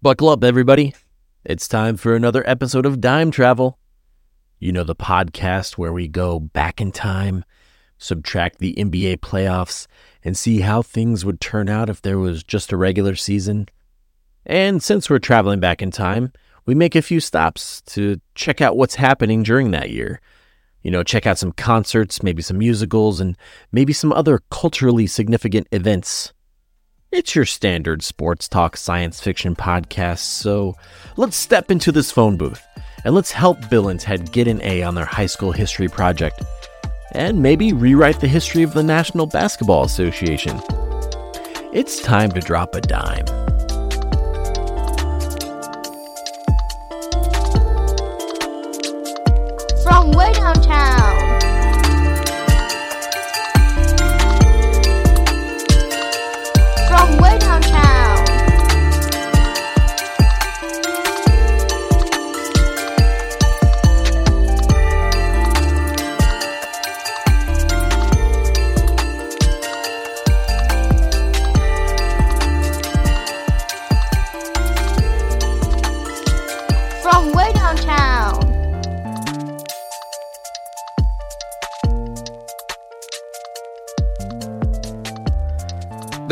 Buckle up, everybody. It's time for another episode of Dime Travel. You know, the podcast where we go back in time, subtract the NBA playoffs, and see how things would turn out if there was just a regular season. And since we're traveling back in time, we make a few stops to check out what's happening during that year. You know, check out some concerts, maybe some musicals, and maybe some other culturally significant events. It's your standard sports talk science fiction podcast, so let's step into this phone booth and let's help Bill and Ted get an A on their high school history project and maybe rewrite the history of the National Basketball Association. It's time to drop a dime.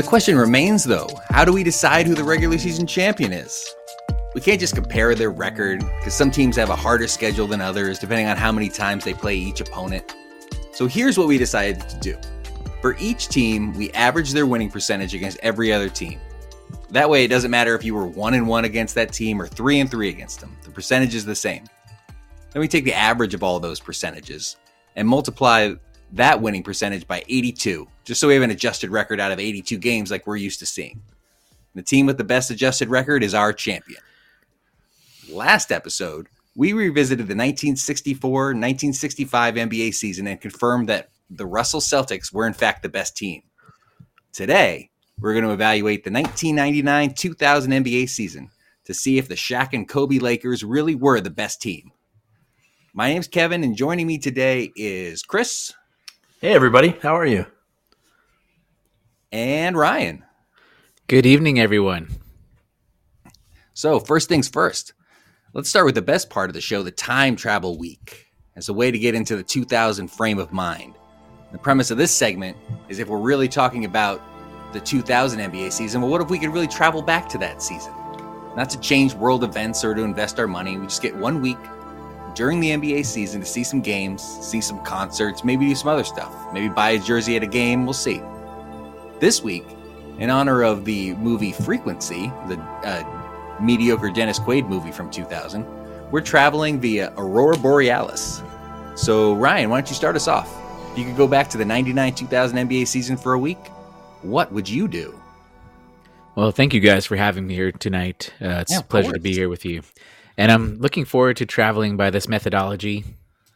Question remains, though how do we decide who the regular season champion is? We can't just compare their record, because some teams have a harder schedule than others, depending on how many times they play each opponent. So here's what we decided to do for each team, we average their winning percentage against every other team. That way, it doesn't matter if you were 1 and 1 against that team or 3 and 3 against them, the percentage is the same. Then we take the average of all those percentages and multiply that winning percentage by 82, just so we have an adjusted record out of 82 games like we're used to seeing. The team with the best adjusted record is our champion. Last episode, we revisited the 1964 1965 NBA season and confirmed that the Russell Celtics were, in fact, the best team. Today, we're going to evaluate the 1999 2000 NBA season to see if the Shaq and Kobe Lakers really were the best team. My name's Kevin, and joining me today is Chris Hey, everybody, how are you? and Ryan. Good evening, everyone. So, first things first, let's start with the best part of the show the time travel week as a way to get into the 2000 frame of mind. The premise of this segment is if we're really talking about the 2000 NBA season, well, what if we could really travel back to that season? Not to change world events or to invest our money, we just get one week during the NBA season to see some games, see some concerts, maybe do some other stuff, maybe buy a jersey at a game, we'll see. This week, in honor of the movie Frequency, the uh, mediocre Dennis Quaid movie from 2000, we're traveling via Aurora Borealis. So, Ryan, why don't you start us off? If you could go back to the 99 2000 NBA season for a week, what would you do? Well, thank you guys for having me here tonight. Uh, it's Yeah, a pleasure to be here with you. And I'm looking forward to traveling by this methodology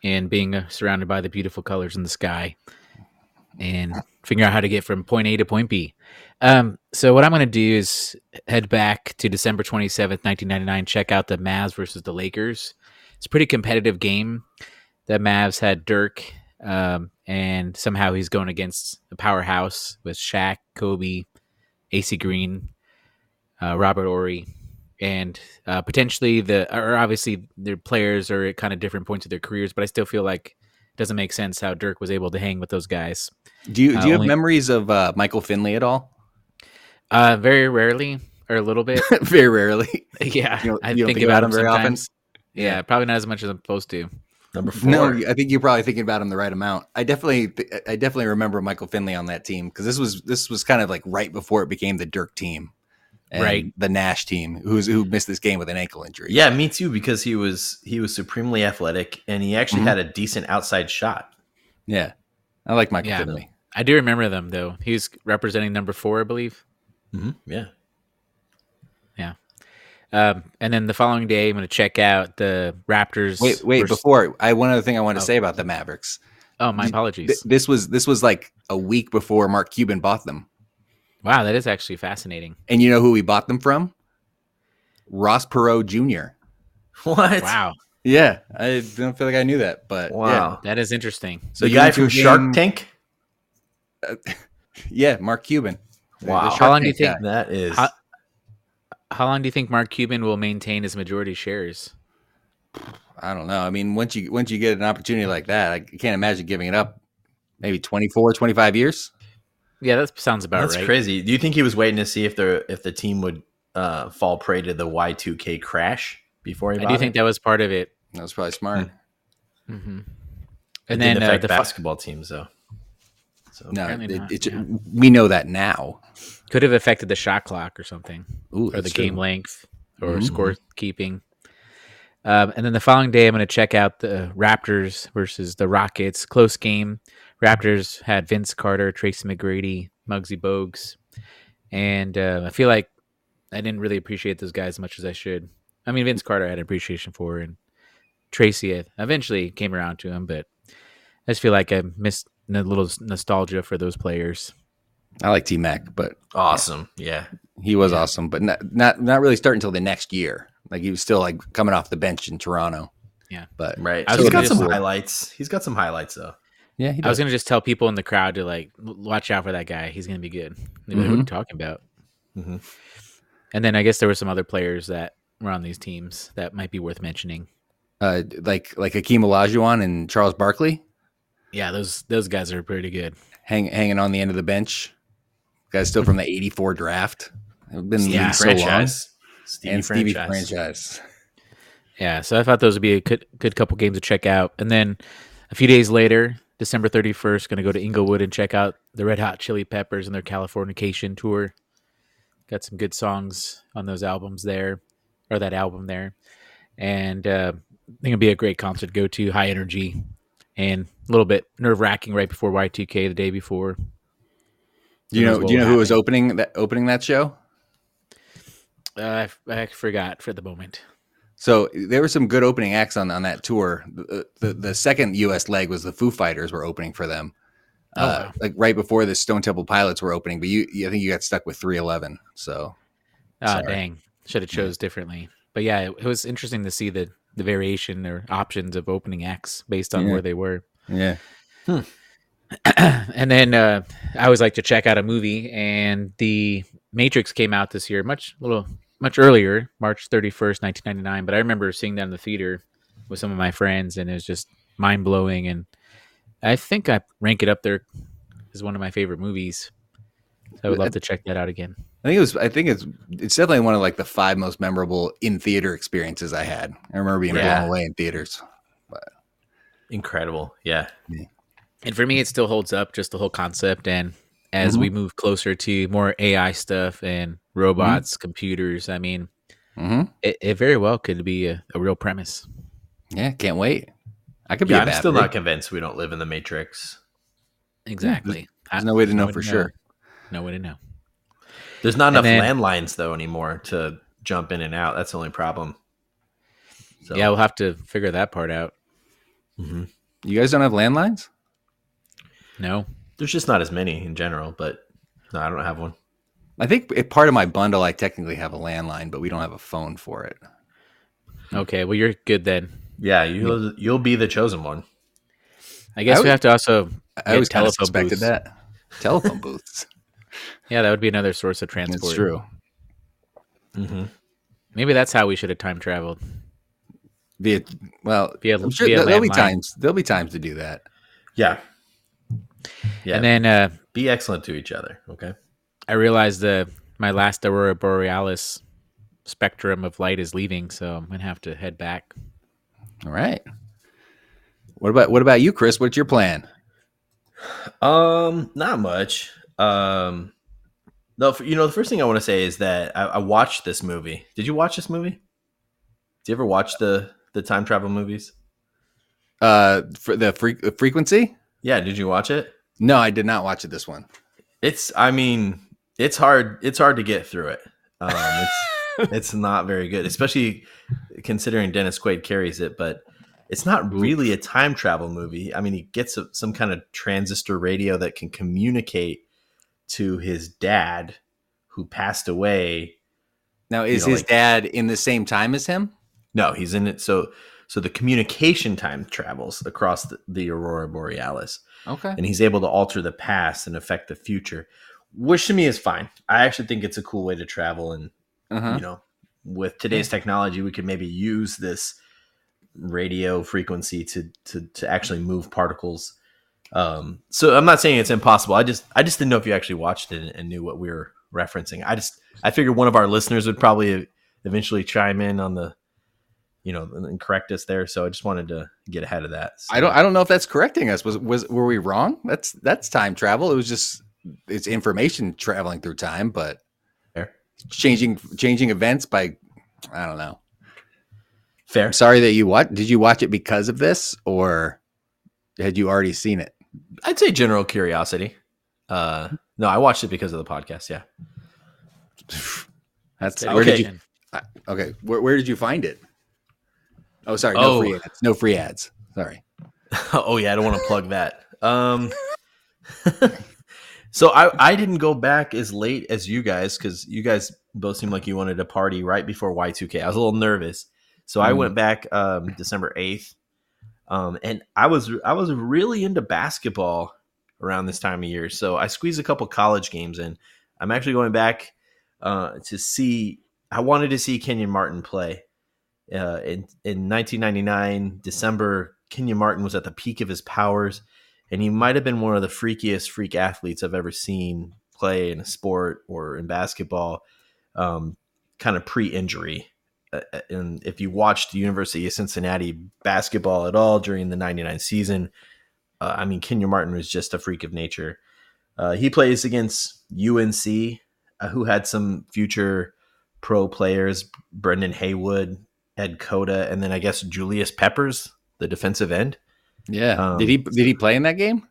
and being uh, surrounded by the beautiful colors in the sky and figure out how to get from point A to point B. Um, so, what I'm going to do is head back to December 27th, 1999, check out the Mavs versus the Lakers. It's a pretty competitive game. The Mavs had Dirk, um, and somehow he's going against a powerhouse with Shaq, Kobe, AC Green, uh, Robert Horry, and uh, potentially the or obviously their players are at kind of different points of their careers, but I still feel like it doesn't make sense how Dirk was able to hang with those guys. Do you, do Uh, you have only- memories of uh, Michael Finley at all? Uh, very rarely or a little bit. Very rarely. yeah, You don't, I you don't think, think about, about him him very often? sometimes. Yeah, probably not as much as I'm supposed to. Number four. No, I think you're probably thinking about him the right amount. I definitely, I definitely remember Michael Finley on that team because this was this was kind of like right before it became the Dirk team, and Right. The Nash team, who's who missed this game with an ankle injury. Yeah, me too. Because he was he was supremely athletic, and he actually Mhm. had a decent outside shot. yeah. I like Michael Yeah. Finley. I do remember them though. He was representing number four, I believe. Mm-hmm. Yeah, Yeah. Um, and then the following day, I'm going to check out the Raptors. Wait, wait. versus- Before I, one other thing I want to Oh. say about the Mavericks. oh, my Th- apologies. this was this was like a week before Mark Cuban bought them, wow, that is actually fascinating. and you know who we bought them from? Ross Perot Jr. what? Wow, Yeah, I don't feel like I knew that, but Wow. that is interesting. So the you guy from a Shark game- Tank. yeah, yeah, Mark Cuban. The- the Wow. How long do you think- guy. That is How- How long do you think Mark Cuban will maintain his majority shares? I don't know. I mean, once you once you get an opportunity like that, I can't imagine giving it up. Maybe 24, 25 years. Yeah, that sounds about That's right. crazy. Do you think he was waiting to see if the if the team would uh, fall prey to the Y two K crash before he? I bought do think that was part of it. That was probably smart. Mm-hmm. It And didn't then uh, the fi- basketball teams though. So No, it, not, it, yeah. we know that now. could have affected the shot clock or something, Ooh, or the game true. length, or Mhm. score keeping. Um, and then the following day, I'm going to check out the Raptors versus the Rockets. Close game. Raptors had Vince Carter, Tracy McGrady, Muggsy Bogues, and uh, I feel like I didn't really appreciate those guys as much as I should. I mean, Vince Carter I had appreciation for, and Tracy I eventually came around to him, but I just feel like I missed a little nostalgia for those players. I like T Mac, but awesome. Yeah. he was awesome, but not not not really starting until the next year. Like he was still like coming off the bench in Toronto. Yeah. but Right. I was He's gonna got some highlights. He's got some highlights though. Yeah, he I was gonna just tell people in the crowd to like watch out for that guy. He's gonna be good. They'd be like, What are you talking about? Mhm. And then I guess there were some other players that were on these teams that might be worth mentioning. uh, like like Hakeem Olajuwon and Charles Barkley Yeah, those those guys are pretty good. hang, hanging on the end of the bench. Guys still from the '84 draft. Have been in the Yeah. league so long. franchise. Stevie and Stevie franchise. franchise. Yeah, so I thought those would be a good good couple games to check out. And then a few days later, December thirty first, going to go to Inglewood and check out the Red Hot Chili Peppers and their Californication tour. Got some good songs on those albums there, or that album there, and uh, I think it'll be a great concert to go to. High energy and a little bit nerve wracking right before Y two K the day before. Do you know? Do you know who was opening that opening that show? Uh, I, I forgot for the moment. So there were some good opening acts on on that tour. The, the, the second U.S. leg was the Foo Fighters were opening for them, Oh, uh, wow. like right before the Stone Temple Pilots were opening. But you, you, I think you got stuck with 311. So Ah, Sorry. dang. Should have chose differently. But yeah, it, it was interesting to see the the variation or options of opening acts based on Yeah. where they were. yeah, and then uh, I always like to check out a movie, and the Matrix came out this year, much little much earlier, March thirty first, nineteen ninety nine. But I remember seeing that in the theater with some of my friends, and it was just mind blowing. And I think I rank it up there as one of my favorite movies. So I would love to check that out again. I think it was. I think it's it's definitely one of like the five most memorable in theater experiences I had. I remember being Yeah. blown away in theaters. Incredible. Yeah. And for me, it still holds up, just the whole concept. And as we mm-hmm. move closer to more AI stuff and robots, computers, I mean, hmm it, it very well could be a, a real premise. Yeah, can't wait. I could be. Yeah, a I'm still not convinced we don't live in the Matrix. Exactly. There's no way to know way for sure. No way to know. There's not enough then- landlines though anymore to jump in and out. That's the only problem. So, Yeah, we'll have to figure that part out. You guys don't have landlines? No. there's just not as many in general, but no, I don't have one. I think it, part of my bundle, I technically have a landline, but we don't have a phone for it. Okay. Well, you're good then. Yeah, you'll you'll be the chosen one. I guess I we have to also. I get always kind of telephone suspected booths. that. Telephone booths. Yeah, that would be another source of transport. It's true. Mm-hmm. Maybe that's how we should have time traveled. Via, well, Via- I'm sure via there- there'll be times. There'll be times to do that. Yeah, yeah. And then uh, be excellent to each other. Okay. I realized the my last aurora borealis spectrum of light is leaving, so I'm gonna have to head back. All right. What about what about you, Chris? What's your plan? Um, not much. Um, no, you know, the first thing I want to say is that I, I watched this movie. Did you watch this movie? Did you ever watch the the time travel movies? Uh, for the fre- the frequency? Yeah, did you watch it? No, I did not watch it. This one. It's, I mean, it's hard. It's hard to get through it. Um, it's it's not very good, especially considering Dennis Quaid carries it. But it's not really a time travel movie. I mean, he gets a, some kind of transistor radio that can communicate to his dad, who passed away. Now, is know, his like- dad in the same time as him? No, he's in it. So so the communication time travels across the, the aurora borealis. Okay. and he's able to alter the past and affect the future, which to me is fine. I actually think it's a cool way to travel and Uh-huh. you know, with today's technology, we could maybe use this radio frequency to to to actually move particles. Um, so I'm not saying it's impossible. I just I just didn't know if you actually watched it and knew what we were referencing. I just I figured one of our listeners would probably eventually chime in on the you know and correct us there. So I just wanted to get ahead of that. So- I don't I don't know if that's correcting us. Was was were we wrong? That's that's time travel. It was just it's information traveling through time, but Fair. changing changing events by I don't know. fair. I'm sorry that you what did you watch it because of this or had you already seen it? I'd say general curiosity. Uh, no, I watched it because of the podcast. Yeah. That's Okay. where did you okay? Where, where did you find it? Oh, sorry, no Oh. free ads. No free ads. Sorry. oh yeah, I don't want to plug that. Um, so I I didn't go back as late as you guys because you guys both seemed like you wanted to party right before Y two K. I was a little nervous, so I Mm. went back um, December eighth, um, and I was I was really into basketball around this time of year. So I squeezed a couple college games in. I'm actually going back uh, to see. I wanted to see Kenyon Martin play. Uh, in in 1999 December, Kenyon Martin was at the peak of his powers, and he might have been one of the freakiest freak athletes I've ever seen play in a sport or in basketball, um, kind of pre-injury. Uh, and if you watched the University of Cincinnati basketball at all during the '99 season, uh, I mean Kenyon Martin was just a freak of nature. Uh, he plays against UNC, uh, who had some future pro players, Brendan Haywood, Ed Cota, and then I guess Julius Peppers, the defensive end. Yeah. Um, did he did he play in that game?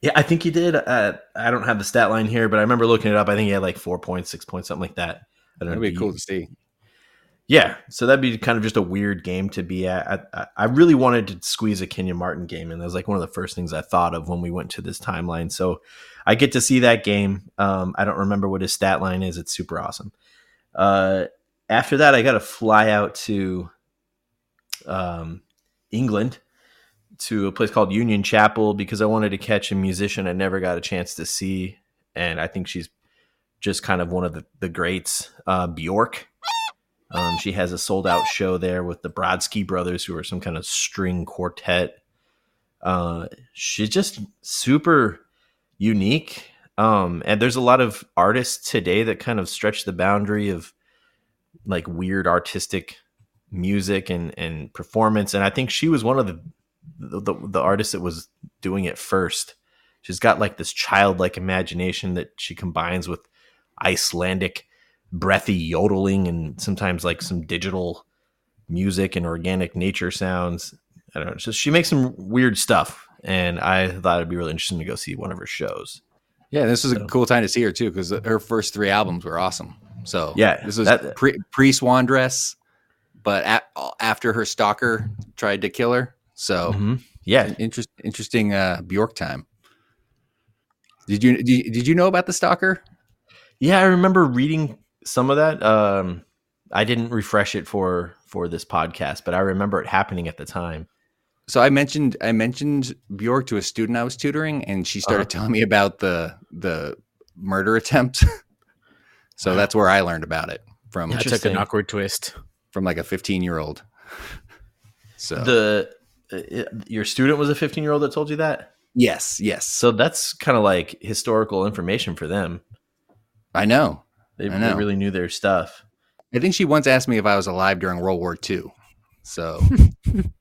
Yeah, I think he did. Uh, I don't have the stat line here, but I remember looking it up. I think he had like four points, six points, something like that. I don't That'd know. be cool to see. Yeah, so that'd be kind of just a weird game to be at. I, I really wanted to squeeze a Kenyon Martin game, and that was like one of the first things I thought of when we went to this timeline. So I get to see that game. Um, I don't remember what his stat line is. It's super awesome. Uh, after that, I got to fly out to um, England to a place called Union Chapel because I wanted to catch a musician I never got a chance to see, and I think she's just kind of one of the, the greats, uh, Bjork. Um, she has a sold out show there with the Brodsky brothers, who are some kind of string quartet. Uh, she's just super unique. Um, and there's a lot of artists today that kind of stretch the boundary of like weird artistic music and, and performance. And I think she was one of the, the, the, the artists that was doing it first. She's got like this childlike imagination that she combines with Icelandic breathy yodeling and sometimes like some digital music and organic nature sounds. I don't know. Just she makes some weird stuff, and I thought it'd be really interesting to go see one of her shows. Yeah, this was a cool time to see her too because her first three albums were awesome. So Yeah, this was that- pre pre Swan Dress, but at, after her stalker tried to kill her. So Mhm. Yeah, interest, interesting uh, Bjork time. Did you, did you did you know about the stalker? yeah. I remember reading some of that. Um, I didn't refresh it for for this podcast, but I remember it happening at the time. So I mentioned I mentioned Bjork to a student I was tutoring, and she started Uh-huh. telling me about the the murder attempt. so that's where I learned about it from That took an awkward twist. from like a 15 year old. So The uh, your student was a 15 year old that told you that. yes, yes, So that's kind of like historical information for them. I know. They, I they really knew their stuff. I think she once asked me if I was alive during World War II. So That's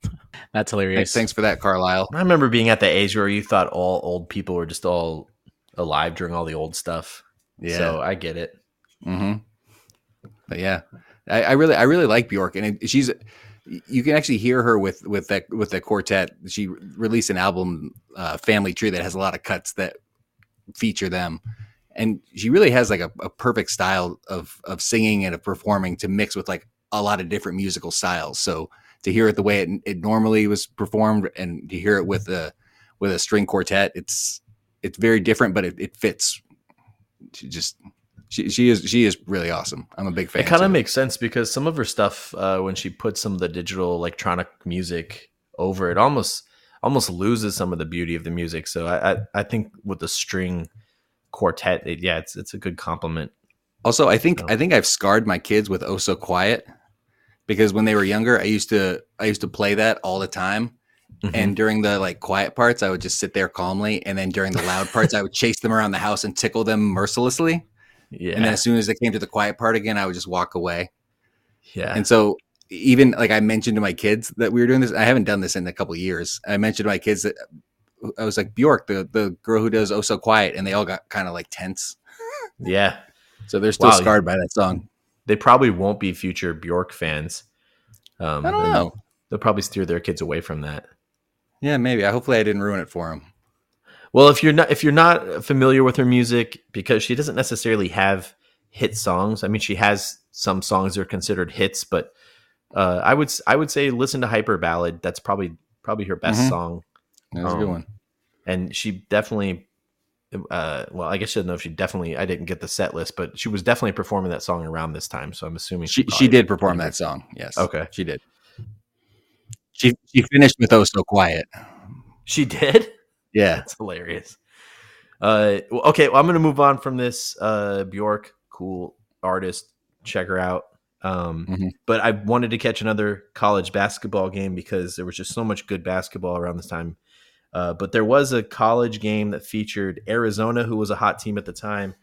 thanks, hilarious. thanks for that, Carlisle. I remember being at the age where you thought all old people were just all alive during all the old stuff. Yeah. So I get it. hmm But yeah, I, I really, I really like Bjork, and it, she's. You can actually hear her with with that with the quartet. She released an album, uh, Family Tree, that has a lot of cuts that feature them, and she really has like a, a perfect style of of singing and of performing to mix with like a lot of different musical styles. So to hear it the way it, it normally was performed, and to hear it with a with a string quartet, it's it's very different, but it, it fits. She just she, she is she is really awesome. I'm a big fan. It kind of makes sense because some of her stuff, uh, when she puts some of the digital electronic music over it, almost almost loses some of the beauty of the music. So I I, I think with the string quartet, it, yeah, it's it's a good compliment. Also, I think. I think I've scarred my kids with "Oh So Quiet" because when they were younger, I used to I used to play that all the time. Mhm. And during the like quiet parts, I would just sit there calmly, and then during the loud parts, I would chase them around the house and tickle them mercilessly. Yeah, And then as soon as they came to the quiet part again, I would just walk away. yeah, And so even like I mentioned to my kids that we were doing this, I haven't done this in a couple years. I mentioned to my kids that I was like Bjork, the the girl who does "Oh So Quiet," and they all got kind of like tense. yeah. So they're still Wow. scarred by that song. They probably won't be future Bjork fans. Um, I don't know. They'll probably steer their kids away from that. Yeah, maybe. I hopefully I didn't ruin it for them. Well, if you're not if you're not familiar with her music, because she doesn't necessarily have hit songs. I mean, she has some songs that are considered hits, but uh, I would I would say listen to Hyper Ballad. That's probably probably her best Mhm. song, That was a good Um, one. and she definitely. Uh, well, I guess I don't know if she definitely. I didn't get the set list, but she was definitely performing that song around this time. So I'm assuming She she probably- did perform that song. Yes. Okay. She did. She she finished with "Oh So Quiet." She did. Yeah. it's hilarious. Uh, okay, well, I'm gonna move on from this. Uh, Bjork, cool artist, check her out. Um, Mhm. but I wanted to catch another college basketball game because there was just so much good basketball around this time. Uh, but there was a college game that featured Arizona, who was a hot team at the time,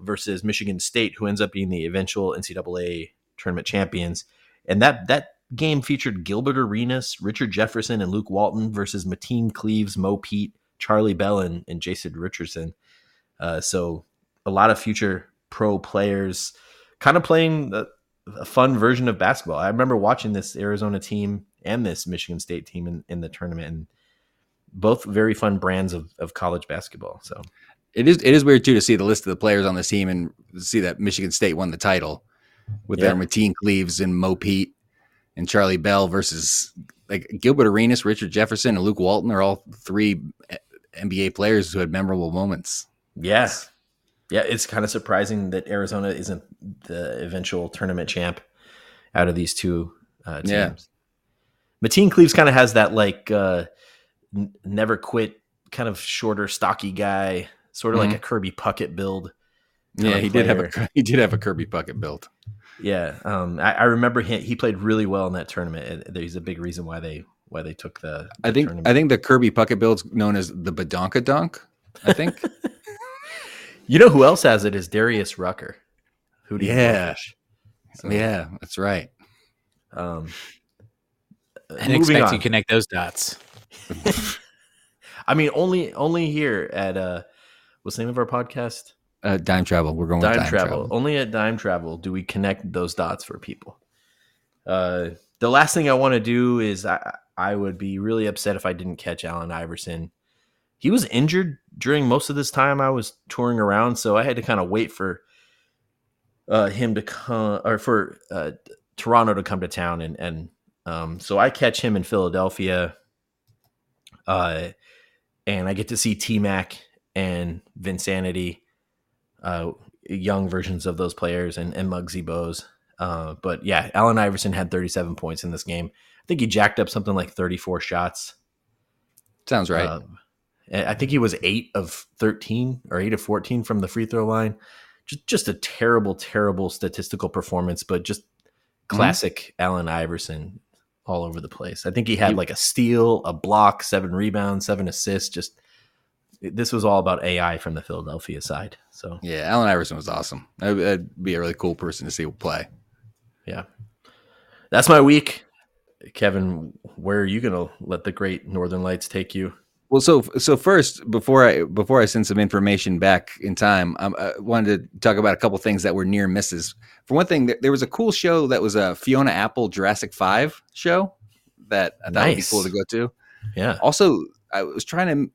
versus Michigan State, who ends up being the eventual NCAA tournament champions. And that that game featured Gilbert Arenas, Richard Jefferson, and Luke Walton versus Mateen Cleaves, Mo Pete, Charlie Bell, and, and Jason Richardson. Uh, so a lot of future pro players kind of playing a, a fun version of basketball. I remember watching this Arizona team and this Michigan State team in, in the tournament, and both very fun brands of, of college basketball. So It is it is weird too to see the list of the players on this team and see that Michigan State won the title with their Yeah. Mateen Cleaves and Mo Pete and Charlie Bell versus like Gilbert Arenas, Richard Jefferson, and Luke Walton are all three NBA players who had memorable moments. Yeah. Yeah, it's kind of surprising that Arizona isn't the eventual tournament champ out of these two uh, teams. Yeah. Mateen Cleaves kind of has that like uh, n- never quit, kind of shorter, stocky guy, sort of like a Kirby Puckett build. Yeah, he did have a he did have a Kirby Puckett build. Yeah, um, I, I remember he, he played really well in that tournament. and There's a big reason why they why they took the. I think tournament. I think the Kirby Puckett build's known as the Badonka Dunk. I think. you know who else has it is Darius Rucker. Who do you Yeah. So, yeah, that's right. Um, And expect on. you connect those dots. I mean, only only here at uh, what's the name of our podcast? Uh, dime travel. We're going with Dime, dime, travel. travel. Only at Dime Travel do we connect those dots for people. Uh, the last thing I want to do is I I would be really upset if I didn't catch Allen Iverson. He was injured during most of this time I was touring around, so I had to kind of wait for uh, him to come or for uh, Toronto to come to town, and and um, so I catch him in Philadelphia, uh, and I get to see T Mac and Vinsanity, uh, young versions of those players, and and Muggsy Bogues. Uh, but yeah, Allen Iverson had 37 points in this game. I think he jacked up something like 34 shots. Sounds right. Um, I think he was eight of 13 or eight of 14 from the free throw line. Just, just a terrible, terrible statistical performance, but just classic Allen Iverson all over the place. I think he had like a steal, a block, seven rebounds, seven assists. Just this was all about AI from the Philadelphia side. So yeah, Allen Iverson was awesome. That'd, that'd be a really cool person to see play. Yeah, that's my week. Kevin, where are you gonna let the great Northern Lights take you? Well, so so first, before I before I send some information back in time, um, I wanted to talk about a couple things that were near misses. For one thing, there, there was a cool show that was a Fiona Apple Jurassic Five show that I thought would be cool to go to. Yeah, Also, I was trying to.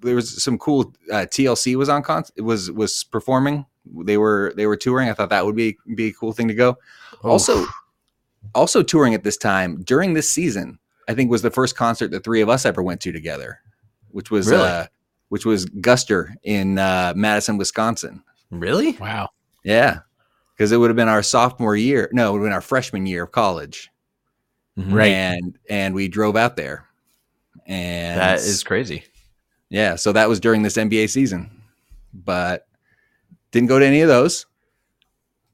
There was some cool uh, TLC was on con was was performing. They were they were touring. I thought that would be be a cool thing to go. Also, also touring at this time during this season, I think was the first concert the three of us ever went to together, which was Really? uh, which was Guster in uh, Madison, Wisconsin. really? Wow. Yeah, because it would have been our sophomore year. No, it would have been our freshman year of college. Right. and and we drove out there, and That is crazy. yeah. So that was during this NBA season, but didn't go to any of those.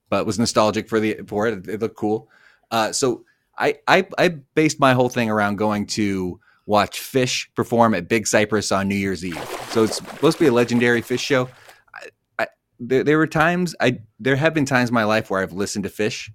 But was nostalgic for the for it. It looked cool. Uh, so I, I I based my whole thing around going to watch Phish perform at Big Cypress on New Year's Eve. So it's supposed to be a legendary Phish show. There, there were times I there have been times in my life where I've listened to Phish.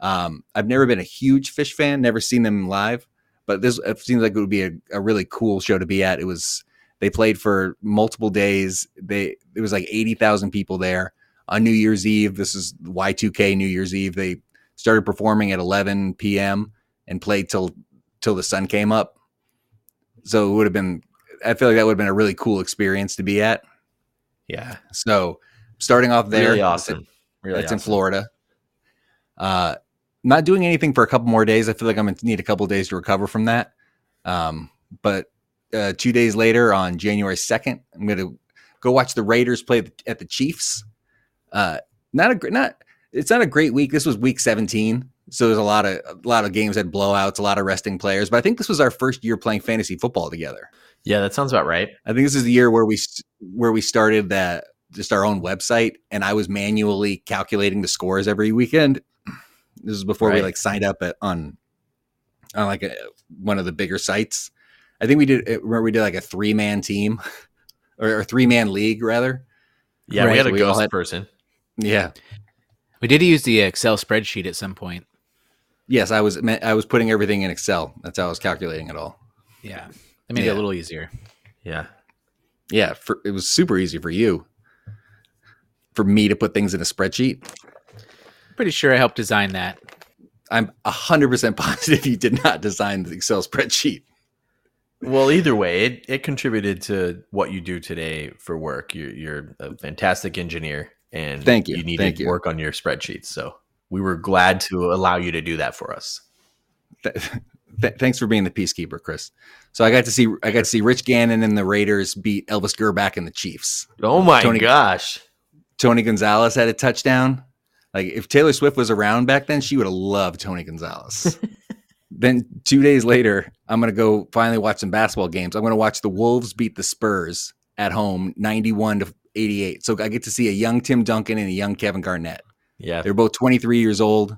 Um, I've never been a huge Phish fan, never seen them live, but this it seems like it would be a, a really cool show to be at. It was they played for multiple days. They it was like eighty thousand people there on New Year's Eve. This is Y2K New Year's Eve. They started performing at 11 p.m. and played till till the sun came up. So it would have been. I feel like that would have been a really cool experience to be at. Yeah, So starting off there, really that's awesome. in- Really that's in. Florida. Uh, not doing anything for a couple more days. I feel like I'm gonna need a couple days to recover from that. Um, but uh, two days later, on January second, I'm gonna go watch the Raiders play at the Chiefs. Uh, not a not. It's not a great week. This was week 17, so there's a lot of a lot of games had blowouts, a lot of resting players. But I think this was our first year playing fantasy football together. Yeah, that sounds about right. I think this is the year where we where we started that just our own website, and I was manually calculating the scores every weekend. This is before we like signed up at on on like a, one of the bigger sites. I think we did. Remember we did like a three man team or a three man league rather. Yeah, we Right, had a we ghost had- person. Yeah. We did use the Excel spreadsheet at some point. Yes, I was I was putting everything in Excel. That's how I was calculating it all. Yeah. That made it a little easier. Yeah, Yeah, for, it was super easy for you. For me to put things in a spreadsheet, Pretty sure I helped design that. I'm 100% positive you did not design the Excel spreadsheet. Well, either way, it, it contributed to what you do today for work. You're you're a fantastic engineer, and Thank you. You need Thank to you. work on your spreadsheets. So we were glad to allow you to do that for us. Th- th- thanks for being the peacekeeper, Chris. So I got to see I got to see Rich Gannon and the Raiders beat Elvis Grbac and the Chiefs. Oh my Tony- gosh! Tony Gonzalez had a touchdown. Like if Taylor Swift was around back then, she would have loved Tony Gonzalez. then two days later, I'm gonna go finally watch some basketball games. I'm gonna watch the Wolves beat the Spurs at home, 91 to 88. So I get to see a young Tim Duncan and a young Kevin Garnett. Yeah, They're both 23 years old.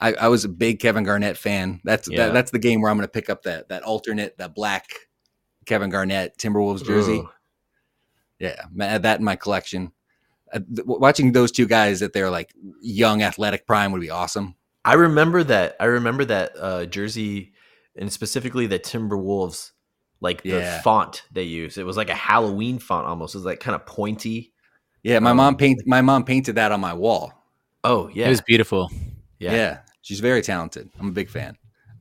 I, I was a big Kevin Garnett fan. That's Yeah. that, that's the game where I'm going to pick up that that alternate, that black Kevin Garnett Timberwolves jersey. Ooh. Yeah, that in my collection. Uh, th- watching those two guys at their like young athletic prime would be awesome. I remember that. I remember that uh, jersey, and specifically the Timberwolves, like the Yeah. font they use. It was like a Halloween font almost. It was like kind of pointy. Yeah, my Um, mom paint my mom painted that on my wall. Oh yeah, It was beautiful. Yeah. yeah. she's very talented. I'm a big fan.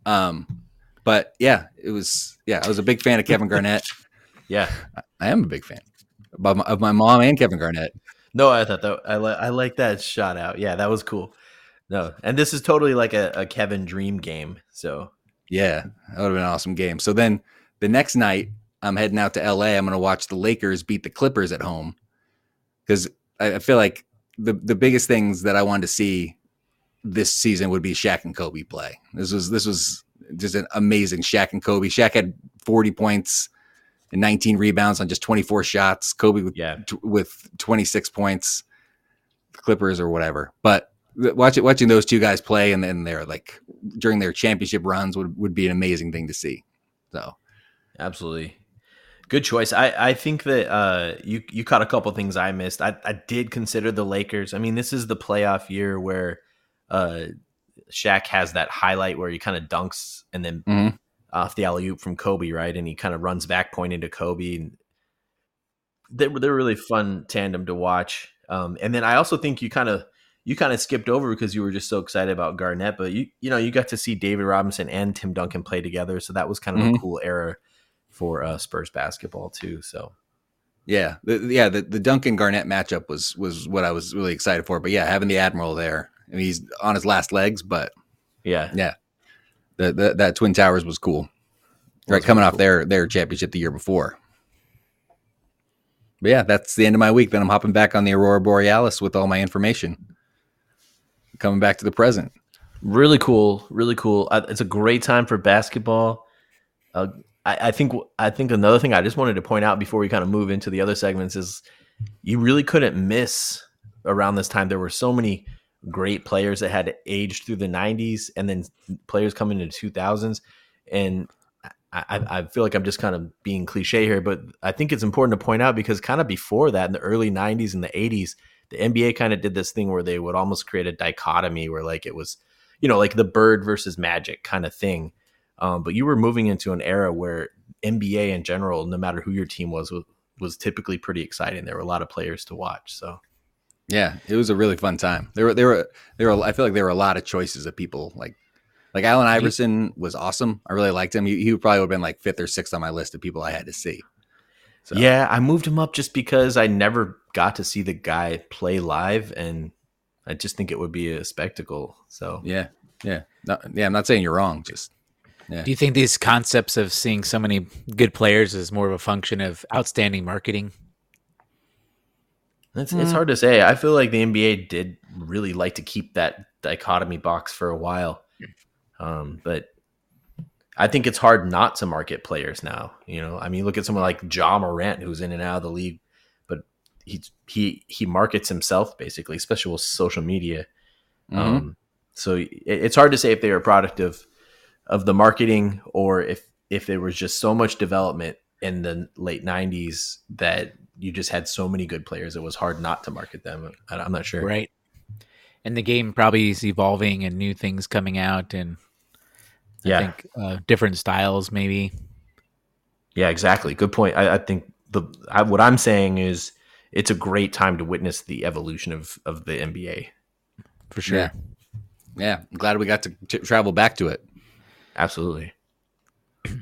Um, but yeah, it was yeah, I was a big fan of Kevin Garnett. yeah. I am a big fan of my, of my mom and Kevin Garnett. No, I thought that I like I like that shot out. Yeah, that was cool. No, and this is totally like a, a Kevin Dream game. So Yeah, that would have been an awesome game. So then the next night, I'm heading out to LA. I'm going to watch the Lakers beat the Clippers at home because I, I feel like the the biggest things that I wanted to see this season would be Shaq and Kobe play. This was this was just an amazing Shaq and Kobe. Shaq had 40 points and 19 rebounds on just 24 shots. Kobe with yeah, t- with 26 points, Clippers or whatever. But watching watching those two guys play and then they're like during their championship runs would, would be an amazing thing to see. So absolutely. Good choice. I, I think that uh, you you caught a couple things I missed. I, I did consider the Lakers. I mean, this is the playoff year where uh, Shaq has that highlight where he kind of dunks and then Mhm. off the alley oop from Kobe, right? And he kind of runs back pointing to Kobe. And they were they're really fun tandem to watch. Um, and then I also think you kind of you kind of skipped over because you were just so excited about Garnett, but you you know you got to see David Robinson and Tim Duncan play together, so that was kind of a Mhm. cool era for uh, Spurs basketball too. So yeah, the, yeah, the, the Duncan Garnett matchup was was what I was really excited for. But yeah, having the Admiral there, I mean, he's on his last legs, but yeah, the, the, that Twin Towers was cool. Right, coming really off cool. their their championship the year before. But yeah, that's the end of my week. Then I'm hopping back on the Aurora Borealis with all my information. Coming back to the present. really cool, really cool. It's a great time for basketball. Uh, I, I think I think another thing I just wanted to point out before we kind of move into the other segments is you really couldn't miss around this time. There were so many great players that had aged through the 90s and then players coming into 2000s. And I, I feel like I'm just kind of being cliche here, but I think it's important to point out because kind of before that, in the early 90s and the 80s, the NBA kind of did this thing where they would almost create a dichotomy where like it was, you know, like the bird versus magic kind of thing. Um, but you were moving into an era where NBA in general, no matter who your team was, was, was typically pretty exciting. There were a lot of players to watch. So yeah, it was a really fun time. There were there were there were I feel like there were a lot of choices of people like like Allen Iverson was awesome. I really liked him. He, he probably would have been like fifth or sixth on my list of people I had to see. So. Yeah, I moved him up just because I never got to see the guy play live, and I just think it would be a spectacle. So yeah, yeah, no, yeah. I'm not saying you're wrong. Just yeah. Do you think these concepts of seeing so many good players is more of a function of outstanding marketing? It's, mm. it's hard to say. I feel like the NBA did really like to keep that dichotomy box for a while. Um, but I think it's hard not to market players now. You know, I mean, look at someone like Ja Morant who's in and out of the league, but he he he markets himself basically, especially with social media. Mm-hmm. Um, so it, it's hard to say if they are a product of of the marketing or if if there was just so much development in the late '90s that you just had so many good players, it was hard not to market them. I, I'm not sure. Right. And the game probably is evolving and new things coming out and I yeah. think uh, different styles maybe. Yeah, exactly. Good point. I, I think the I, what I'm saying is it's a great time to witness the evolution of of the NBA. For sure. Yeah. Yeah, I'm glad we got to t- travel back to it. Absolutely.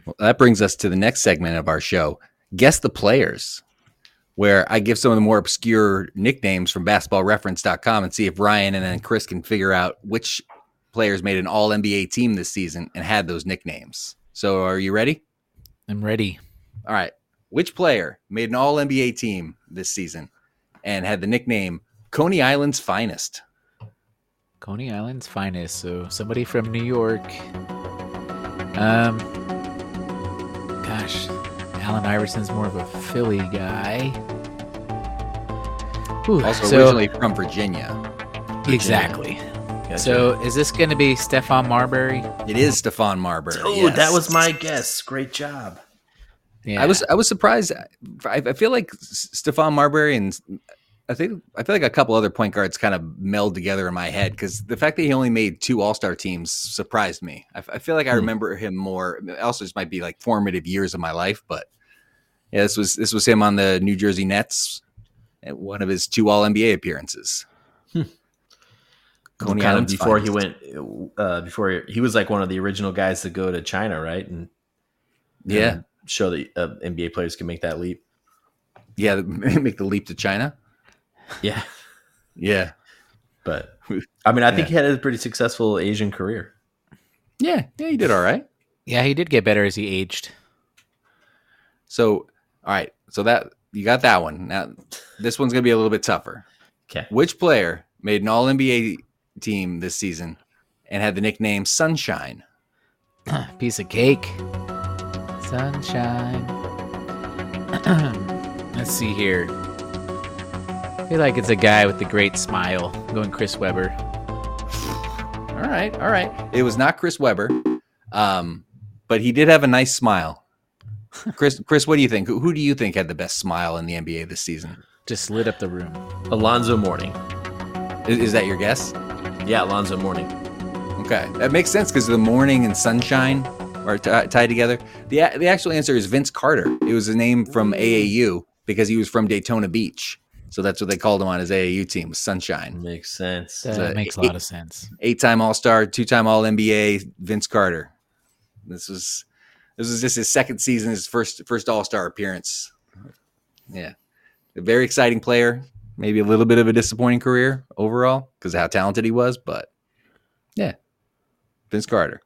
Well, that brings us to the next segment of our show. Guess the players where I give some of the more obscure nicknames from basketballreference.com and see if Ryan and then Chris can figure out which players made an all NBA team this season and had those nicknames. So are you ready? I'm ready. All right. Which player made an all NBA team this season and had the nickname Coney Island's finest? Coney Island's finest. So somebody from New York. Um gosh, Allen Iverson's more of a Philly guy. Ooh, also so, originally from Virginia. Virginia. Exactly. Gotcha. So is this going to be Stephon Marbury? It is Stephon Marbury. Oh, yes. that was my guess. Great job. Yeah. I was I was surprised. I, I feel like Stephon Marbury and I think I feel like a couple other point guards kind of meld together in my head because the fact that he only made two All Star teams surprised me. I, I feel like I hmm. remember him more. Also, this might be like formative years of my life, but yeah, this was this was him on the New Jersey Nets at one of his two All NBA appearances. Hmm. Coney kind of before finest. he went, uh, before he was like one of the original guys to go to China, right? And yeah, and show that uh, NBA players can make that leap. Yeah, make the leap to China. Yeah. Yeah. But I mean, I think yeah. he had a pretty successful Asian career. Yeah. Yeah, he did all right. Yeah, he did get better as he aged. So, all right. So that you got that one. Now, this one's going to be a little bit tougher. Okay. Which player made an all NBA team this season and had the nickname Sunshine? Piece of cake. Sunshine. Let's see here. I feel like it's a guy with the great smile. I'm going Chris Webber. All right, all right. It was not Chris Webber, um, but he did have a nice smile. Chris, Chris, what do you think? Who, who do you think had the best smile in the NBA this season? Just lit up the room. Alonzo Mourning. Is, is that your guess? Yeah, Alonzo Mourning. Okay, that makes sense because the morning and sunshine are t- tied together. the The actual answer is Vince Carter. It was a name from AAU because he was from Daytona Beach. So that's what they called him on his AAU team Sunshine. Makes sense. That so makes a lot of sense. Eight time All Star, two time All NBA, Vince Carter. This was this was just his second season, his first first All Star appearance. Yeah, a very exciting player. Maybe a little bit of a disappointing career overall because of how talented he was, but yeah, Vince Carter,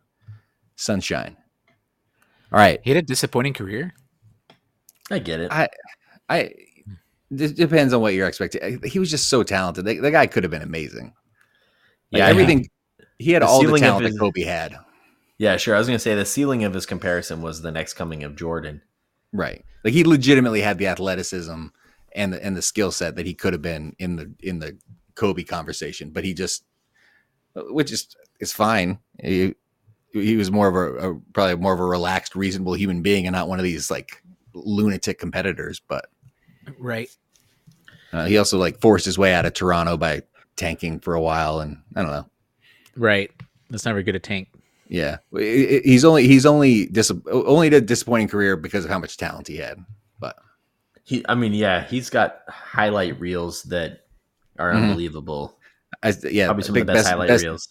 Sunshine. All right, he had a disappointing career. I get it. I I it depends on what you're expecting. Eh, he was just so talented. The, the guy could have been amazing. Like yeah, everything. He had the all the talent his, that Kobe had. Yeah, sure. I was going to say the ceiling of his comparison was the next coming of Jordan. Right. Like he legitimately had the athleticism and the and the skill set that he could have been in the in the Kobe conversation, but he just which is is fine. He, he was more of a, a probably more of a relaxed, reasonable human being, and not one of these like lunatic competitors. But Right. uh, he also like forced his way out of Toronto by tanking for a while, and I don't know. Right. That's never good to tank. Yeah, I- I- he's only he's only dis- only did a disappointing career because of how much talent he had. But He, I mean, yeah, he's got highlight reels that are Mhm. unbelievable. I, yeah, Probably I some of the think best, highlight best- reels.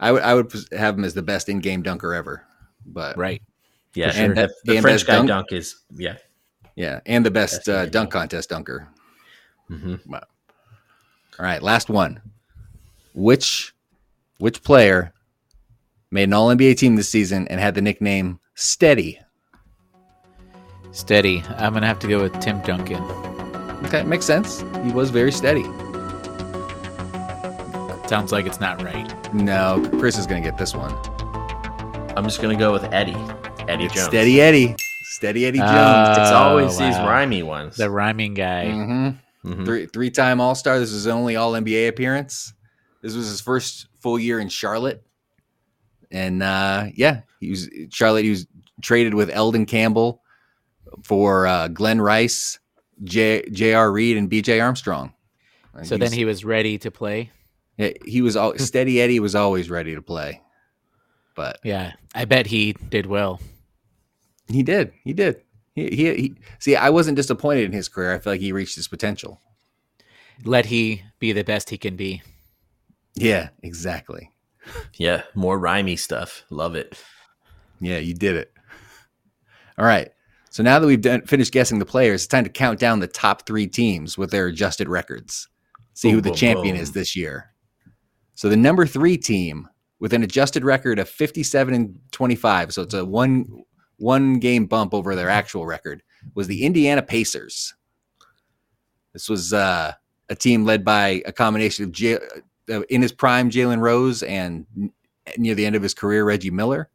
I would I would have him as the best in game dunker ever. But Right. Yeah, sure. and the, the And French guy dunk? dunk? is yeah. Yeah, and the best Best uh, dunk contest dunker. hmm All right, last one. Which which player made an All NBA team this season and had the nickname Steady? Steady. I'm gonna have to go with Tim Duncan. Okay, makes sense. He was very steady. Sounds like it's not right. No, Chris is going to get this one. I'm just gonna go with Eddie. Eddie It's Jones. Steady Eddie. Steady Eddie Jones. Uh, It's always Oh, these wow. rhymey ones. The rhyming guy. hmm Mhm. Three three time All Star. This was his only All NBA appearance. This was his first full year in Charlotte, and uh, yeah, he was Charlotte. He was traded with Elden Campbell for uh, Glen Rice, J. J.R. Reid, and B.J. Armstrong. And So then he was ready to play. yeah, he was all steady. Eddie was always ready to play, but Yeah. I bet he did well. He did. He did. He, he, he see. I wasn't disappointed in his career. I feel like he reached his potential. Let he be the best he can be. Yeah, exactly. Yeah, more rhymey stuff. Love it. Yeah, you did it. All right. So now that we've done, finished guessing the players, it's time to count down the top three teams with their adjusted records. See who the boom, champion boom. is this year. So the number three team with an adjusted record of 57 and 25, so it's a one one game bump over their actual record, was the Indiana Pacers. This was uh, a team led by a combination of J- uh, in his prime Jalen Rose and n- near the end of his career Reggie Miller.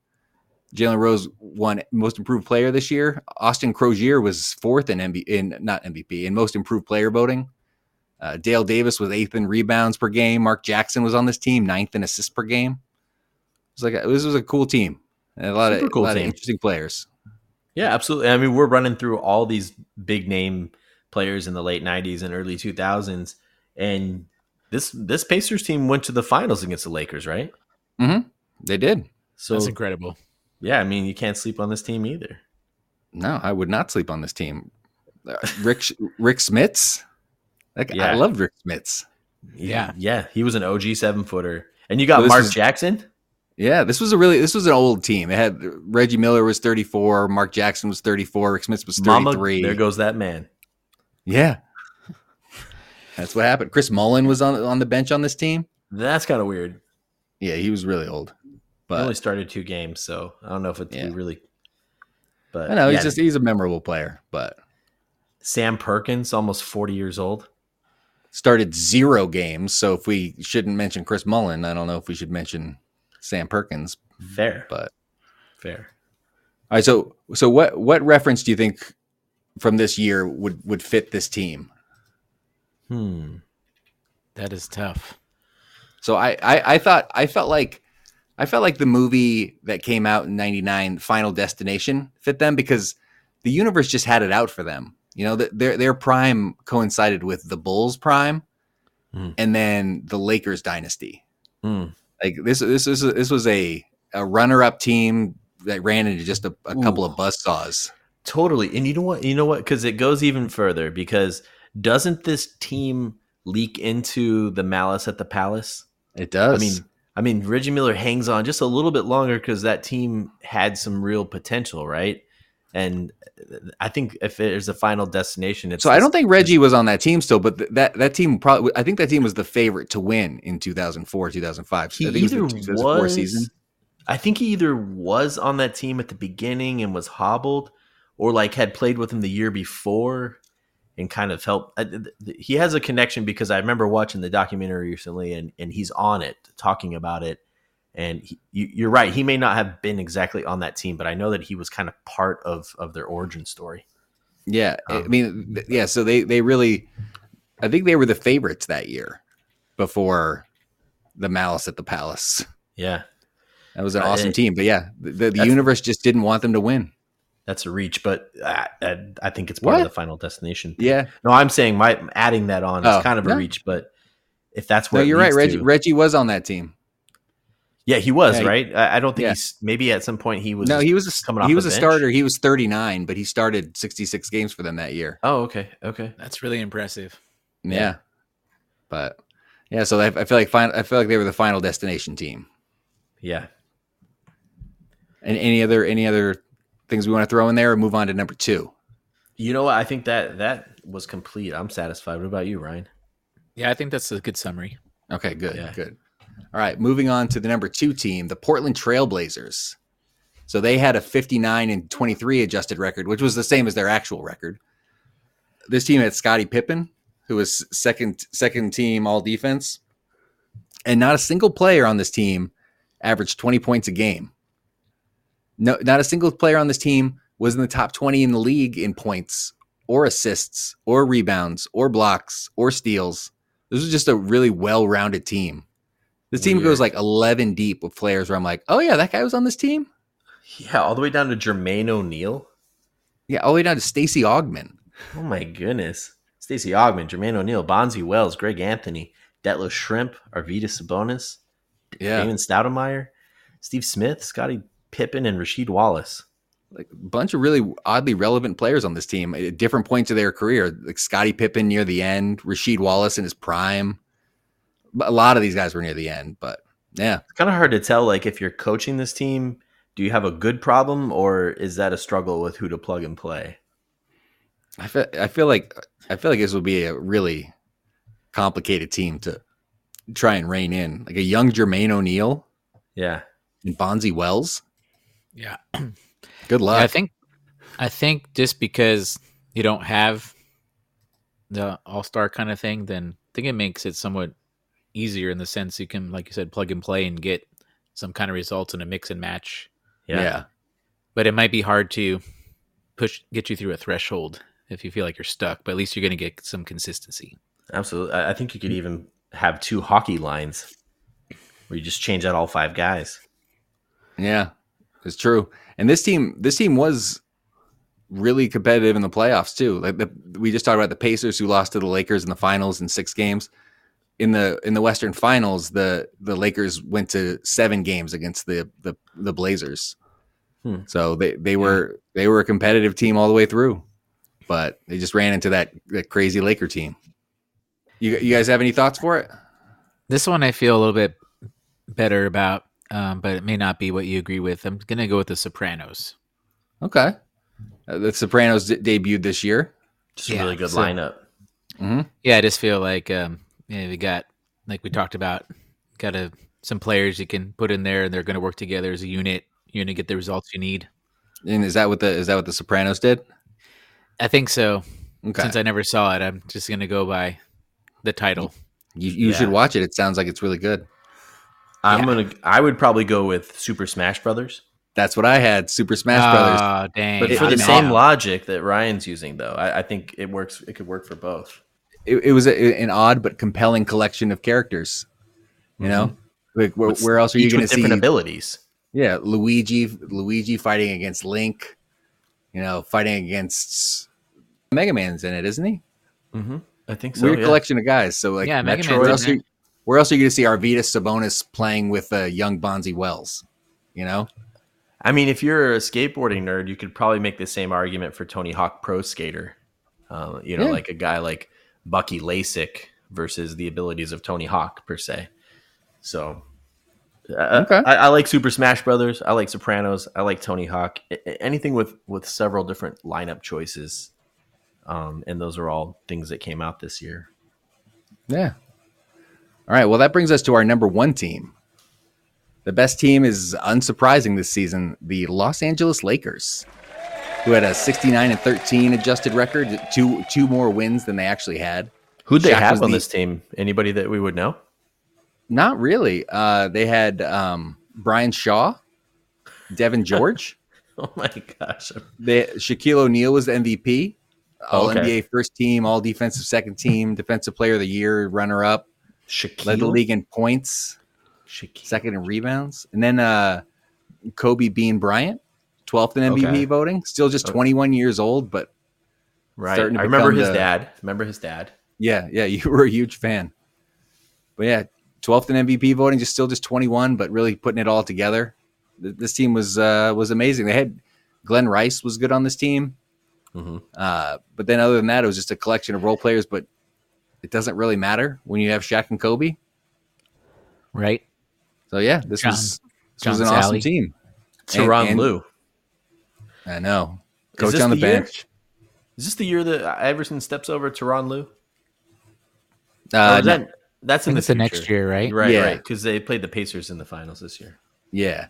Jalen Rose won Most Improved Player this year. Austin Croshere was fourth in MB, in not MVP in Most Improved Player voting. Uh, Dale Davis was eighth in rebounds per game. Mark Jackson was on this team, ninth in assists per game. It was like a, this was a cool team. And a lot Super of cool a lot of interesting players. Yeah, absolutely. I mean, we're running through all these big name players in the late '90s and early 2000s, and this this Pacers team went to the finals against the Lakers, right? Mm-hmm. They did. So That's incredible. yeah, I mean, you can't sleep on this team either. No, I would not sleep on this team. Uh, Rick Rick Smits. Like, I love Rick Smits. Yeah. yeah, he was an OG seven footer, and you got So Mark is- Jackson. Yeah, this was a really this was an old team. It had Reggie Miller was 34, Mark Jackson was 34, Rick Smits was 33. Mama, there goes that man. Yeah. That's what happened. Chris Mullin was on on the bench on this team. That's kind of weird. Yeah, he was really old. he But only started two games, so I don't know if it's Yeah. really. But I know he's just he's a memorable player, but Sam Perkins, almost forty years old. started zero games. So if we shouldn't mention Chris Mullin, I don't know if we should mention Sam Perkins. Fair, But fair. all right, so so what what reference do you think from this year would would fit this team? Hmm. That is tough. So I, I I thought I felt like I felt like the movie that came out in '99, Final Destination, fit them because the universe just had it out for them. You know, th- their their prime coincided with the Bulls' prime, Hmm. and then the Lakers dynasty. Hmm. Like this this is this was a a runner up team that ran into just a, a couple of Ooh. buzzsaws. Totally. And you know what? You know what? Because it goes even further. Because doesn't this team leak into the malice at the palace? It does. I mean, I mean, Reggie Miller hangs on just a little bit longer because that team had some real potential, right? And uh, I think if there's a final destination, it's so I don't think Reggie was on that team still, but th- that that team probably I think that team was the favorite to win in 2004 2005. he I think it either the 2004 was. I think he either was on that team at the beginning and was hobbled, or like had played with him the year before and kind of helped. Uh, th- He has a connection because I remember watching the documentary recently, and and he's on it talking about it. And he, you, you're right; he may not have been exactly on that team, but I know that he was kind of part of of their origin story. Yeah, I Um, mean, yeah. So they they really, I think they were the favorites that year, before the Malice at the Palace. Yeah, That was an Uh, awesome it- team. But yeah, the, the, universe just didn't want them to win. that's a reach, but I, I, I think it's part What? of the final destination. Yeah. No, I'm saying my adding that on Oh, is kind of a reach, but if that's No, where it you're right. Reggie, to- Reggie was on that team. Yeah, he was Yeah, right. I, I don't think yeah. he's maybe at some point he was. No, he was a, coming off he the was a bench. starter. He was 39, but he started 66 games for them that year. Oh, okay, okay. That's really impressive. Yeah. But yeah, so I, I feel like fin- I feel like they were the final destination team. Yeah, And any other any other things we want to throw in there or move on to number 2? you know what? I think that that was complete. I'm satisfied. What about you, Ryan? Yeah, I think that's a good summary. Okay, good, Yeah. good. All right, moving on to the number two team, the Portland Trailblazers. So they had a 59 and 23 adjusted record, which was the same as their actual record. This team had Scottie Pippen, who was second second team all defense, and not a single player on this team averaged 20 points a game. No, not a single player on this team was in the top 20 in the league in points or assists or rebounds or blocks or steals. This was just a really well-rounded team. This team Weird. goes like 11 deep with players where I'm like, oh yeah, that guy was on this team. Yeah, all the way down to Jermaine O'Neal. Yeah, all the way down to Stacey Augmon. Oh my goodness. Stacey Augmon, Jermaine O'Neal, Bonzi Wells, Greg Anthony, Detlef Schrempf, Arvydas Sabonis, yeah. Damon Stoudamire, Steve Smith, Scottie Pippen, and Rasheed Wallace. like a bunch of really oddly relevant players on this team at different points of their career. Like Scottie Pippen near the end, Rasheed Wallace in his prime. But a lot of these guys were near the end, but yeah, It's kind of hard to tell, like, if you're coaching this team, do you have a good problem or is that a struggle with who to plug and play? I feel, I feel like I feel like this will be a really complicated team to try and rein in. Like a young Jermaine O'Neal Yeah. and Bonzi Wells. Yeah. Good luck. I think I think just because you don't have the all star kind of thing, then I think it makes it somewhat easier in the sense you can, like you said, plug and play and get some kind of results in a mix and match. Yeah. yeah. But it might be hard to push get you through a threshold if you feel like you're stuck. But at least you're going to get some consistency. Absolutely. I I think you could even have two hockey lines where you just change out all five guys. Yeah, it's true. And this team, this team was really competitive in the playoffs too. Like the, we just talked about the Pacers who lost to the Lakers in the finals in six games. In the in the Western Finals, the the Lakers went to seven games against the the, the Blazers. Hmm. So they they were they were a competitive team all the way through, but they just ran into that that crazy Laker team. You you guys have any thoughts for it? This one I feel a little bit better about, um, but it may not be what you agree with. I'm going to go with The Sopranos. Okay, uh, the Sopranos d- debuted this year. Just a really good so- lineup. hmm Yeah, I just feel like um, yeah, we got like we talked about, got a some players you can put in there, and they're going to work together as a unit. You're going to get the results you need. And is that what the is that what the Sopranos did? I think so. Okay, Since I never saw it, I'm just going to go by the title. you, you Yeah. should watch it. It sounds like it's really good. I'm Yeah. gonna. I would probably go with Super Smash Brothers, That's what I had. Super Smash Brothers. Oh, dang. but It- for the it- same logic that Ryan's using, though, I, I think it works. It could work for both. It, it was a, an odd but compelling collection of characters. You know, like where, where else are you each going to see? different abilities? Yeah, Luigi, Luigi fighting against Link. You know, fighting against Mega Man's in it, isn't he? Mm-hmm. I think so. Weird yeah. collection of guys. So like, Yeah, Mega Man's where else, are you, where else are you going to see Arvydas Sabonis playing with uh, young Bonzi Wells? You know, I mean, if you're a skateboarding nerd, you could probably make the same argument for Tony Hawk Pro Skater. Uh, you know, Yeah. like a guy like Bucky Lasik versus the abilities of Tony Hawk per se. So, uh, Okay. I, I like Super Smash Brothers. I like Sopranos. I like Tony Hawk. A- anything with with several different lineup choices, um, and those are all things that came out this year. Yeah. All right. Well, that brings us to our number one team. The best team is unsurprising this season, the Los Angeles Lakers, who had a 69 and 13 adjusted record, two two more wins than they actually had. Who'd they Shaq have on the- this team? Anybody that we would know? Not really. Uh, they had um, Brian Shaw, Devean George. Oh my gosh! they, Shaquille O'Neal was the MVP, All Okay. NBA first team, All Defensive second team, Defensive Player of the Year, runner up, led the league in points. Shaquille. second in rebounds, and then uh, Kobe Bean Bryant, twelfth in MVP Okay. voting. Still just Okay. 21 years old, but Right. starting to I remember his the- dad. Remember his dad. yeah, yeah, you were a huge fan. But yeah, 12th in MVP voting, just still just 21, but really putting it all together. This team was uh, was amazing. They had Glenn Rice was good on this team, hmm uh, but then other than that, it was just a collection of role players. But it doesn't really matter when you have Shaq and Kobe. Right. So yeah, this John- was this John was an awesome team. Teron and- Lou. I know. Is Coach on the, the year? bench. Is this the year that Iverson steps over to Ron Lue? Uh, is that, that's in the the next year, right? Right, Yeah. right. Because they played the Pacers in the finals this year. yeah,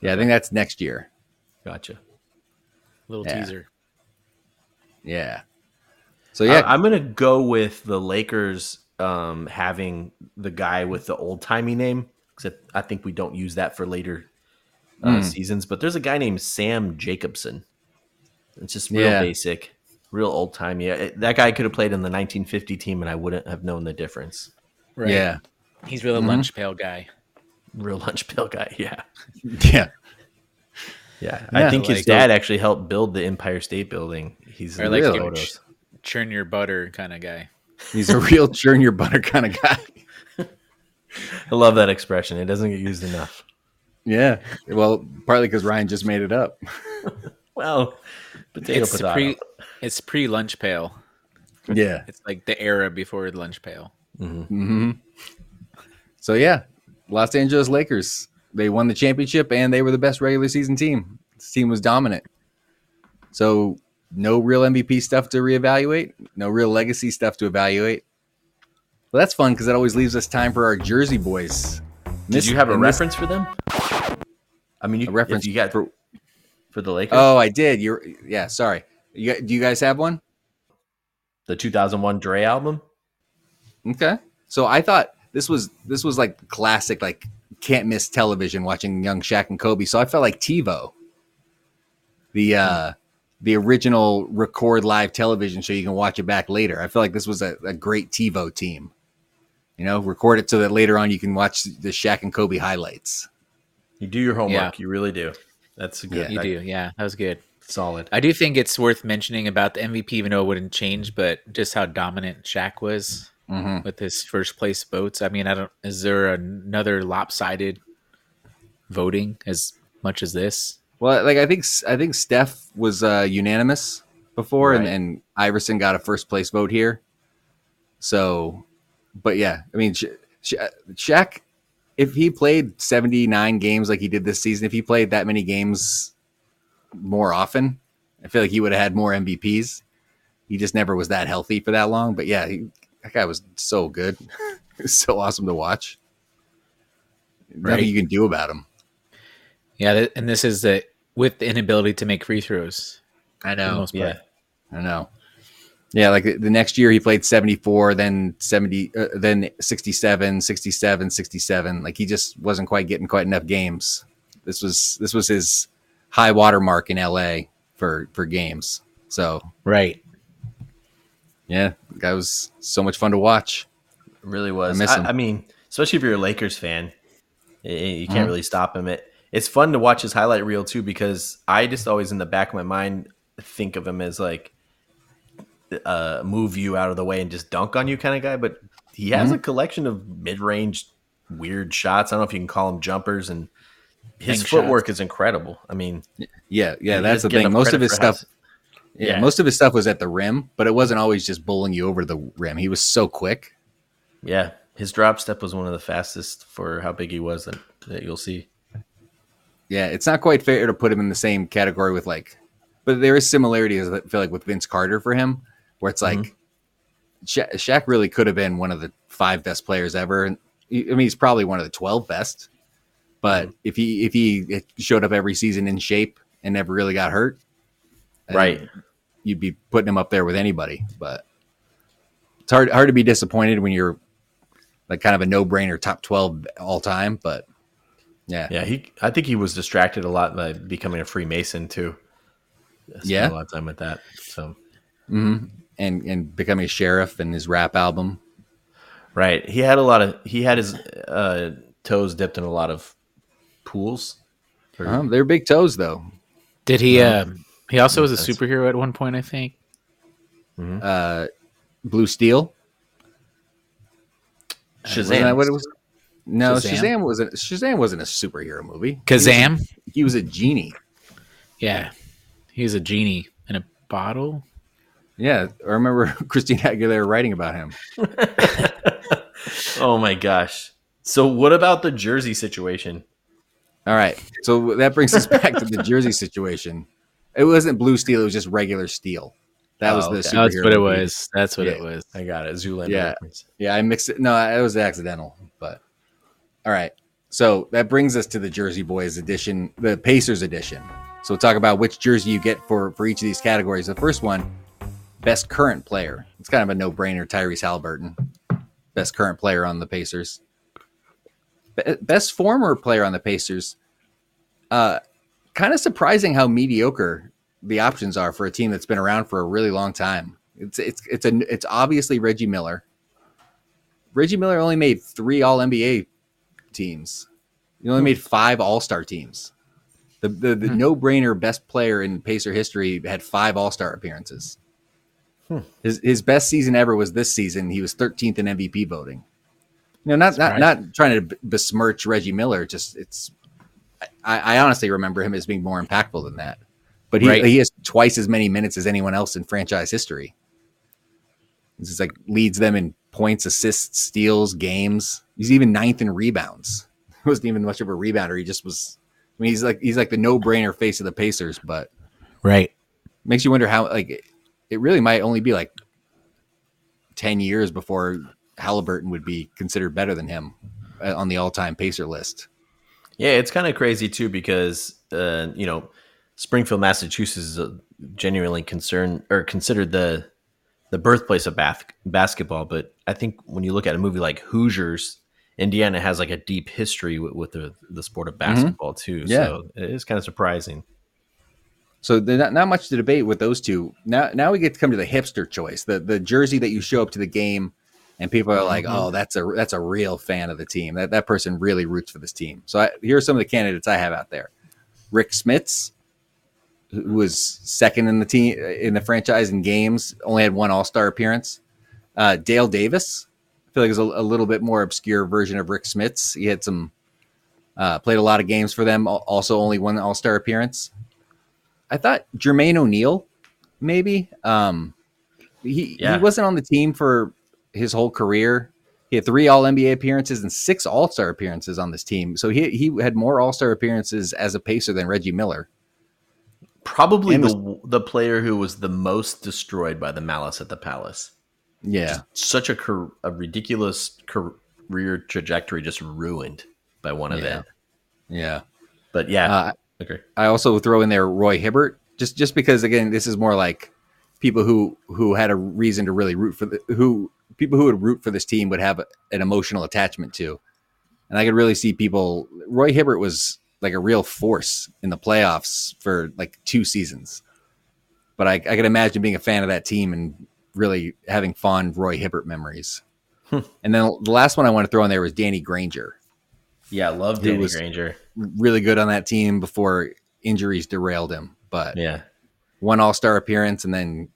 yeah. I think that's next year. Gotcha. Little Yeah. teaser. Yeah. So yeah, I, am gonna go with the Lakers um, having the guy with the old timey name because I think we don't use that for later uh, Mm. seasons. But there's a guy named Sam Jacobson. It's just real Yeah. basic, real old timey. Uh, That guy could have played in the 1950 team, and I wouldn't have known the difference. Right. yeah, He's really Mhm. lunch pail guy. Real lunch pail guy. Yeah, yeah. yeah. Yeah, I think his like- dad actually helped build the Empire State Building. He's Or in like the Really? photos. Churn your butter kind of guy. He's a real churn your butter kind of guy. I love that expression. It doesn't get used enough. Yeah. Well, partly because Ryan just made it up. Well, potato it's potato. pre it's pre lunch pail. Yeah. It's like the era before lunch pail. hmm So yeah, Los Angeles Lakers. They won the championship and they were the best regular season team. This team was dominant. So no real MVP stuff to reevaluate. No real legacy stuff to evaluate. Well, that's fun because that always leaves us time for our Jersey boys. Did you have a and this- reference for them? I mean, you, A reference you got for- for, the Lakers, Oh, I did. You're yeah. Sorry. You do you guys have one? the 2001 Dre album. Okay. So I thought this was this was like classic, like can't miss television watching young Shaq and Kobe. So I felt like TiVo, the uh the original record live television show you can watch it back later. I feel like this was a, a great TiVo team. You know, record it so that later on you can watch the Shaq and Kobe highlights. You do your homework. Yeah. You really do. That's a good. Yeah. You that- do, yeah. That was good. solid. I do think it's worth mentioning about the MVP, even though it wouldn't change, but just how dominant Shaq was Mm-hmm. with his first place votes. I mean, I don't. Is there another lopsided voting as much as this? Well, like I think I think Steph was uh, unanimous before, and, and Iverson got a first place vote here. So, but yeah, I mean, Sha- Sha- Shaq, if he played seventy nine games like he did this season, if he played that many games more often, I feel like he would have had more MVPs. He just never was that healthy for that long. But yeah, he, that guy was so good, was so awesome to watch. Right. Nothing you can do about him. Yeah, and this is the with the inability to make free throws. I know. the most part. Yeah. I know. Yeah, like the next year he played 74, then 70, uh, then 67, 67, 67. Like he just wasn't quite getting quite enough games. This was this was his high water mark in LA for for games. So, Right. yeah, the guy was so much fun to watch. It really was. I miss I, him. I mean, especially if you're a Lakers fan, i- i- you can't Mhm. really stop him. It it's fun to watch his highlight reel too because I just always in the back of my mind think of him as like uh move you out of the way and just dunk on you kind of guy, but he has Mhm. a collection of mid-range weird shots. I don't know if you can call them jumpers and his Bank footwork is incredible. I mean, Yeah, yeah, that's the thing. Most of his stuff yeah, Yeah. most of his stuff was at the rim, but it wasn't always just bowling you over the rim. He was so quick. Yeah, his drop step was one of the fastest for how big he was that, that you'll see. Yeah, it's not quite fair to put him in the same category with like, but there is similarities. I feel like with Vince Carter for him, where it's like Sha- Shaq really could have been one of the five best players ever. And I mean, he's probably one of the twelve best. But if he if he showed up every season in shape and never really got hurt, Right. you'd be putting him up there with anybody. But it's hard hard to be disappointed when you're like kind of a no brainer top twelve all time. But yeah, Yeah, he. I think he was distracted a lot by becoming a Freemason too. Spent Yeah. a lot of time with that. So hmm and and becoming a sheriff and his rap album. right, he had a lot of. He had his uh, toes dipped in a lot of pools. Or- Um, they're big toes though. Did he? No. Um, he also was a That's- superhero at one point, I think. Uh, Blue Steel. Wasn't Shazam. what it was? No, Shazam? Shazam, wasn't. Shazam wasn't a superhero movie. Kazam. He was a genie. Yeah, he was a genie in a bottle. Yeah, I remember Christina Aguilera writing about him. oh my gosh. So what about the jersey situation? All right, so that brings us back to the Jersey situation. It wasn't Blue Steel; it was just regular steel. That was Oh, the okay. superhero. That's what it was. That's what it Yeah. was. I got it. Zoolander. Yeah. reference. Yeah, I mixed it. No, it was accidental. But all right. So that brings us to the Jersey Boys edition, the Pacers edition. So we'll talk about which jersey you get for for each of these categories. The first one, best current player. It's kind of a no brainer. Tyrese Haliburton, best current player on the Pacers. Be- Best former player on the Pacers. Uh, kind of surprising how mediocre the options are for a team that's been around for a really long time. It's it's it's a it's obviously Reggie Miller. Reggie Miller only made three All NBA teams. He only made five All Star teams. The the, the no brainer best player in Pacer history had five All Star appearances. His his best season ever was this season. He was 13th in MVP voting. You know, not not not trying to besmirch Reggie Miller. Just it's. I, I honestly remember him as being more impactful than that. But he Right. he has twice as many minutes as anyone else in franchise history. This is like leads them in points, assists, steals, games. He's even ninth in rebounds. He wasn't even much of a rebounder. He just was. I mean, he's like he's like the no brainer face of the Pacers, but Right. makes you wonder how like it, really might only be like 10 years before Haliburton would be considered better than him uh, on the all-time pacer list. Yeah, it's kind of crazy too because uh, you know Springfield, Massachusetts is genuinely concerned or considered the the birthplace of bath- basketball. But I think when you look at a movie like Hoosiers, Indiana has like a deep history with, with the the sport of basketball too. Yeah. So it is kind of surprising. So not, not much to debate with those two. Now now we get to come to the hipster choice, the the jersey that you show up to the game and people are like, "Oh, that's a that's a real fan of the team. That that person really roots for this team." So I, here are some of the candidates I have out there. Rick Smits, who was second in the team in the franchise in games, only had one All Star appearance. Uh, Dale Davis, I feel like is a, a little bit more obscure version of Rick Smits. He had some uh, played a lot of games for them, also only one All Star appearance. I thought Jermaine O'Neal, maybe. Um, he Yeah. he wasn't on the team for his whole career. He had three All NBA appearances and six All Star appearances on this team. So he he had more All Star appearances as a Pacer than Reggie Miller. Probably And the the player who was the most destroyed by the malice at the palace. Yeah, Such a car- a ridiculous career trajectory just ruined by one Yeah. event. yeah. But yeah, Uh, okay. I also throw in there Roy Hibbert, just just because again, this is more like people who who had a reason to really root for the who people who would root for this team would have an emotional attachment to, and I could really see people. Roy Hibbert was like a real force in the playoffs for like two seasons, but I, I could imagine being a fan of that team and really having fond Roy Hibbert memories. Hmm. and then the last one I want to throw in there was Danny Granger Yeah, I love Danny was- Granger. Really good on that team before injuries derailed him. But Yeah. one All Star appearance and then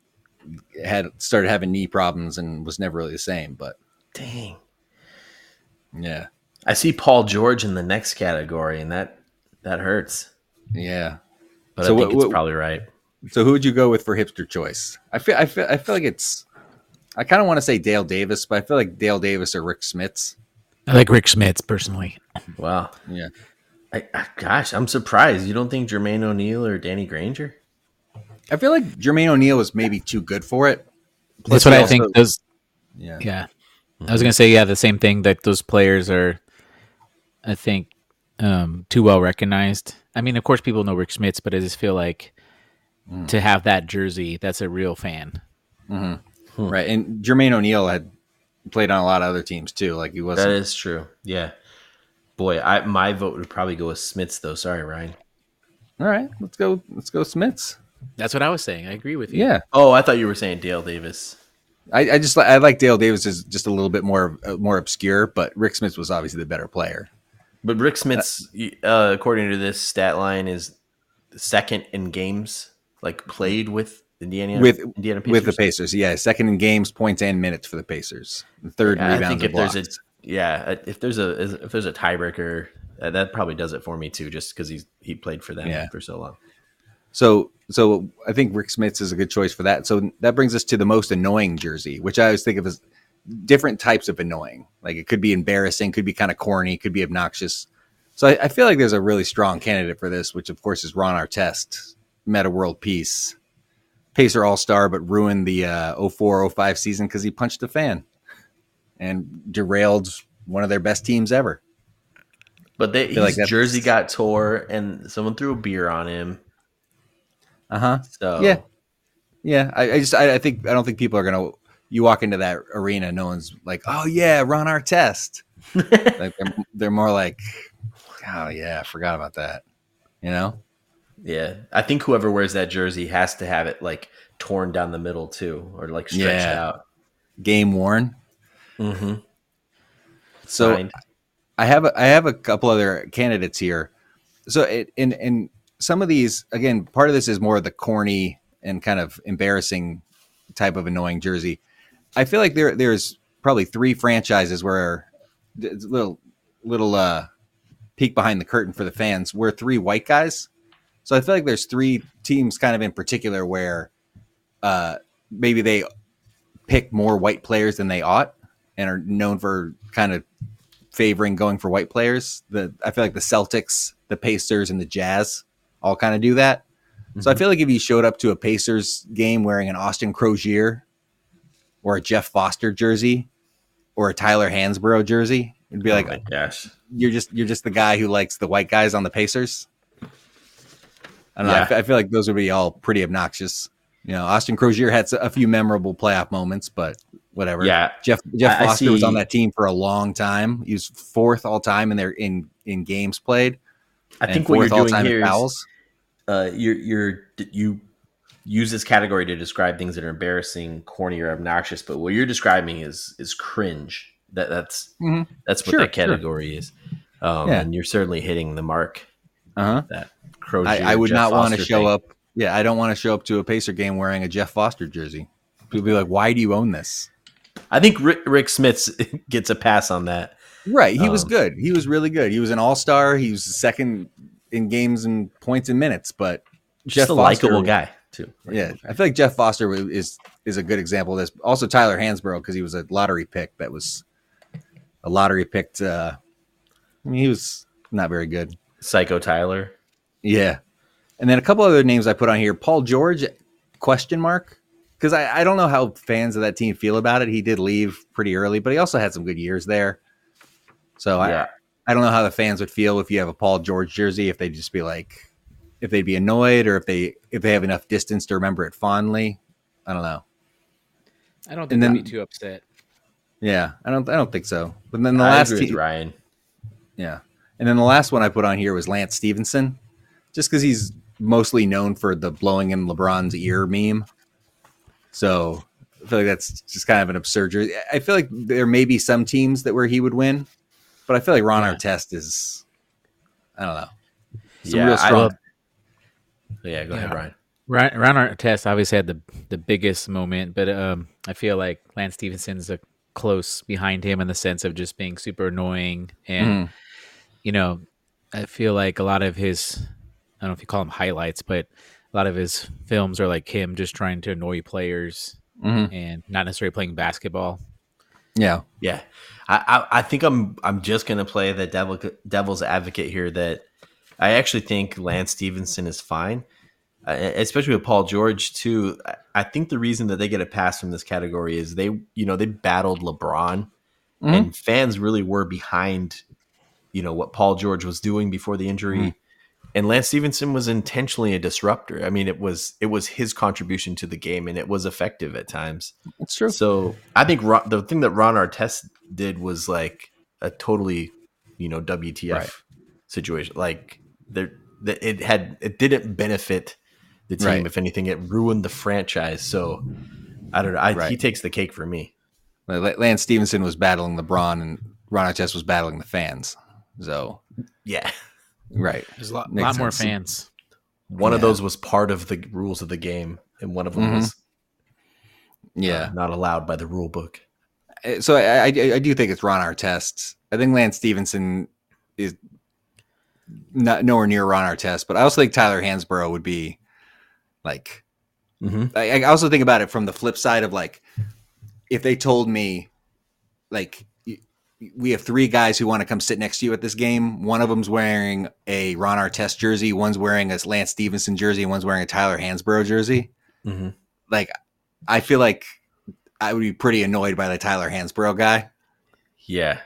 had started having knee problems and was never really the same. But Dang. yeah, I see Paul George in the next category, and that that hurts. yeah. But So I think what- it's probably right. So who would you go with for hipster choice? I feel I feel I feel like it's. I kind of want to say Dale Davis, but I feel like Dale Davis or Rick Smits. I like Rick Smits personally. Wow. Yeah, I, I, gosh, I'm surprised. You don't think Jermaine O'Neal or Danny Granger? I feel like Jermaine O'Neal was maybe too good for it. That's what he I think. Those, Yeah, yeah, I was gonna say yeah, the same thing. That those players are, I think, um, too well recognized. I mean, of course, people know Rick Smits, but I just feel like mm. to have that jersey, that's a real fan. Mm-hmm. Hmm. right. And Jermaine O'Neal had played on a lot of other teams too. Like he wasn't. is true. Yeah. Boy, I my vote would probably go with Smits though. Sorry, Ryan. All right, let's go. Let's go Smits. That's what I was saying. I agree with you. Yeah, Oh, I thought you were saying Dale Davis. I, I just I like Dale Davis is just a little bit more uh, more obscure, but Rick Smits was obviously the better player. But Rick Smits, uh, according to this stat line, is second in games like played with Indiana with Indiana Pacers. with the Pacers. Yeah, second in games, points, and minutes for the Pacers. Third Yeah, I think and if there's a blocks. Yeah, uh, if there's a if there's a tiebreaker, uh, that probably does it for me too, just because he's he played for them Yeah. for so long. So so I think Rick Smits is a good choice for that. So that brings us to the most annoying jersey, which I always think of as different types of annoying. Like it could be embarrassing, could be kind of corny, could be obnoxious. So I, I feel like there's a really strong candidate for this, which of course is Ron Artest, Metta World Peace, Pacer All Star, but ruined the uh, 04-05 season because he punched a fan and derailed one of their best teams ever. But they, feel like his jersey got tore, and someone threw a beer on him. Uh huh. So Yeah. Yeah, I, I just I, I think I don't think people are gonna. You walk into that arena, no one's like, "Oh yeah, Ron Artest." like they're, they're more like, "Oh yeah, I forgot about that." You know? yeah, I think whoever wears that jersey has to have it like torn down the middle too, or like stretched Yeah. out. Game worn. Mm-hmm. So I have a, I have a couple other candidates here. So it, in in some of these, again, part of this is more the corny and kind of embarrassing type of annoying jersey. I feel like there there's probably three franchises where it's a little little uh peek behind the curtain for the fans. We're three white guys, so I feel like there's three teams kind of in particular where uh maybe they pick more white players than they ought and are known for kind of favoring going for white players. The I feel like the Celtics, the Pacers, and the Jazz all kind of do that. So I mhm. feel like if you showed up to a Pacers game wearing an Austin Croshere or a Jeff Foster jersey or a Tyler Hansbrough jersey, it'd be oh like gosh, you're just you're just the guy who likes the white guys on the Pacers. I don't Yeah. fe- I feel like those would be all pretty obnoxious. You know, Austin Croshere had a few memorable playoff moments, but whatever. yeah, Jeff Jeff I- I Foster was on that team for a long time. He was fourth all time in their in in games played. I think what you're doing here is uh, you're you're you use this category to describe things that are embarrassing, corny, or obnoxious. But what you're describing is is cringe. That that's Mhm. that's what Sure, that sure. category is. Um, Yeah. And you're certainly hitting the mark. Uh-huh. That Croshere, I, I would Jeff not want to show thing. up. Yeah, I don't want to show up to a Pacer game wearing a Jeff Foster jersey. People be like, "Why do you own this?" I think Rick, Rick Smits gets a pass on that. Right. He was Um, good. He was really good. He was an all star. He was second in games and points and minutes. But Just a Foster- likable guy too. Yeah, I feel like Jeff Foster is is a good example of this. Also, Tyler Hansbrough because he was a lottery pick. That was a lottery picked. Uh, I mean, he was not very good. Psycho Tyler. Yeah, and then a couple other names I put on here. Paul George? Question mark? Because I, I don't know how fans of that team feel about it. He did leave pretty early, but he also had some good years there. So Yeah. I I don't know how the fans would feel if you have a Paul George jersey. If they'd just be like, if they'd be annoyed, or if they if they have enough distance to remember it fondly. I don't know. I don't think And they'd then- be too upset. Yeah, I don't I don't think so. But then the I last agree with team, Ryan. yeah, and then the last one I put on here was Lance Stephenson, just because he's mostly known for the blowing in LeBron's ear meme. So I feel like that's just kind of an absurd. jersey. I feel like there may be some teams that where he would win, but I feel like Ron Yeah. Artest is, I don't know, some Yeah, real I love- Yeah, go ahead, Yeah. Ryan. Ron, Ron Artest obviously had the the biggest moment, but um, I feel like Lance Stephenson's a close behind him in the sense of just being super annoying, and Mhm. you know, I feel like a lot of his, I don't know if you call them highlights, but a lot of his films are like him just trying to annoy players Mhm. and not necessarily playing basketball. yeah, Yeah, I, I I think I'm I'm just gonna play the devil devil's advocate here. That I actually think Lance Stephenson is fine, uh, especially with Paul George too. I- I think the reason that they get a pass from this category is they you know they battled LeBron, Mhm. and fans really were behind, you know what Paul George was doing before the injury. Mhm. And Lance Stephenson was intentionally a disruptor. I mean, it was it was his contribution to the game, and it was effective at times. that's true. So I think Ron, the thing that Ron Artest did was like a totally, you know, WTF Right. situation. Like there, it had it didn't benefit the team. Right. If anything, it ruined the franchise. So I don't know. I, He takes the cake for me. Lance Stephenson was battling LeBron, and Ron Artest was battling the fans. So Yeah. right. There's a lot, lot more sense. fans. One of those was part of the rules of the game, and one of them Mhm. was Yeah. uh, not allowed by the rule book. Uh, so I, I I do think it's Ron Artest. I think Lance Stephenson is not nowhere near Ron Artest, but I also think Tyler Hansbrough would be like. Mm-hmm. I, I also think about it from the flip side of like, if they told me, like, y- we have three guys who want to come sit next to you at this game. One of them's wearing a Ron Artest jersey, one's wearing a Lance Stephenson jersey, and one's wearing a Tyler Hansbrough jersey. Mm-hmm. Like, I feel like I would be pretty annoyed by the Tyler Hansbrough guy. Yeah.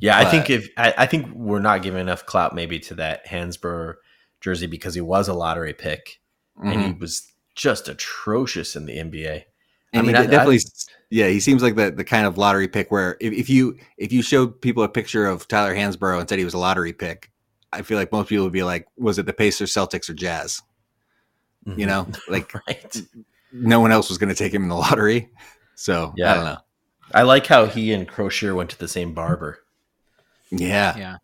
Yeah, I think if I, I think we're not giving enough clout maybe to that Hansbrough jersey because he was a lottery pick and he Mhm. was just atrocious in the NBA. And I mean, he I- de- definitely, yeah, he seems like the, the kind of lottery pick where if, if you if you showed people a picture of Tyler Hansbrough and said he was a lottery pick, I feel like most people would be like, was it the Pacers, Celtics, or Jazz? Mhm. You know, like right. no one else was going to take him in the lottery. So Yeah. I don't know. I like how he and Croshere went to the same barber. Yeah, Yeah.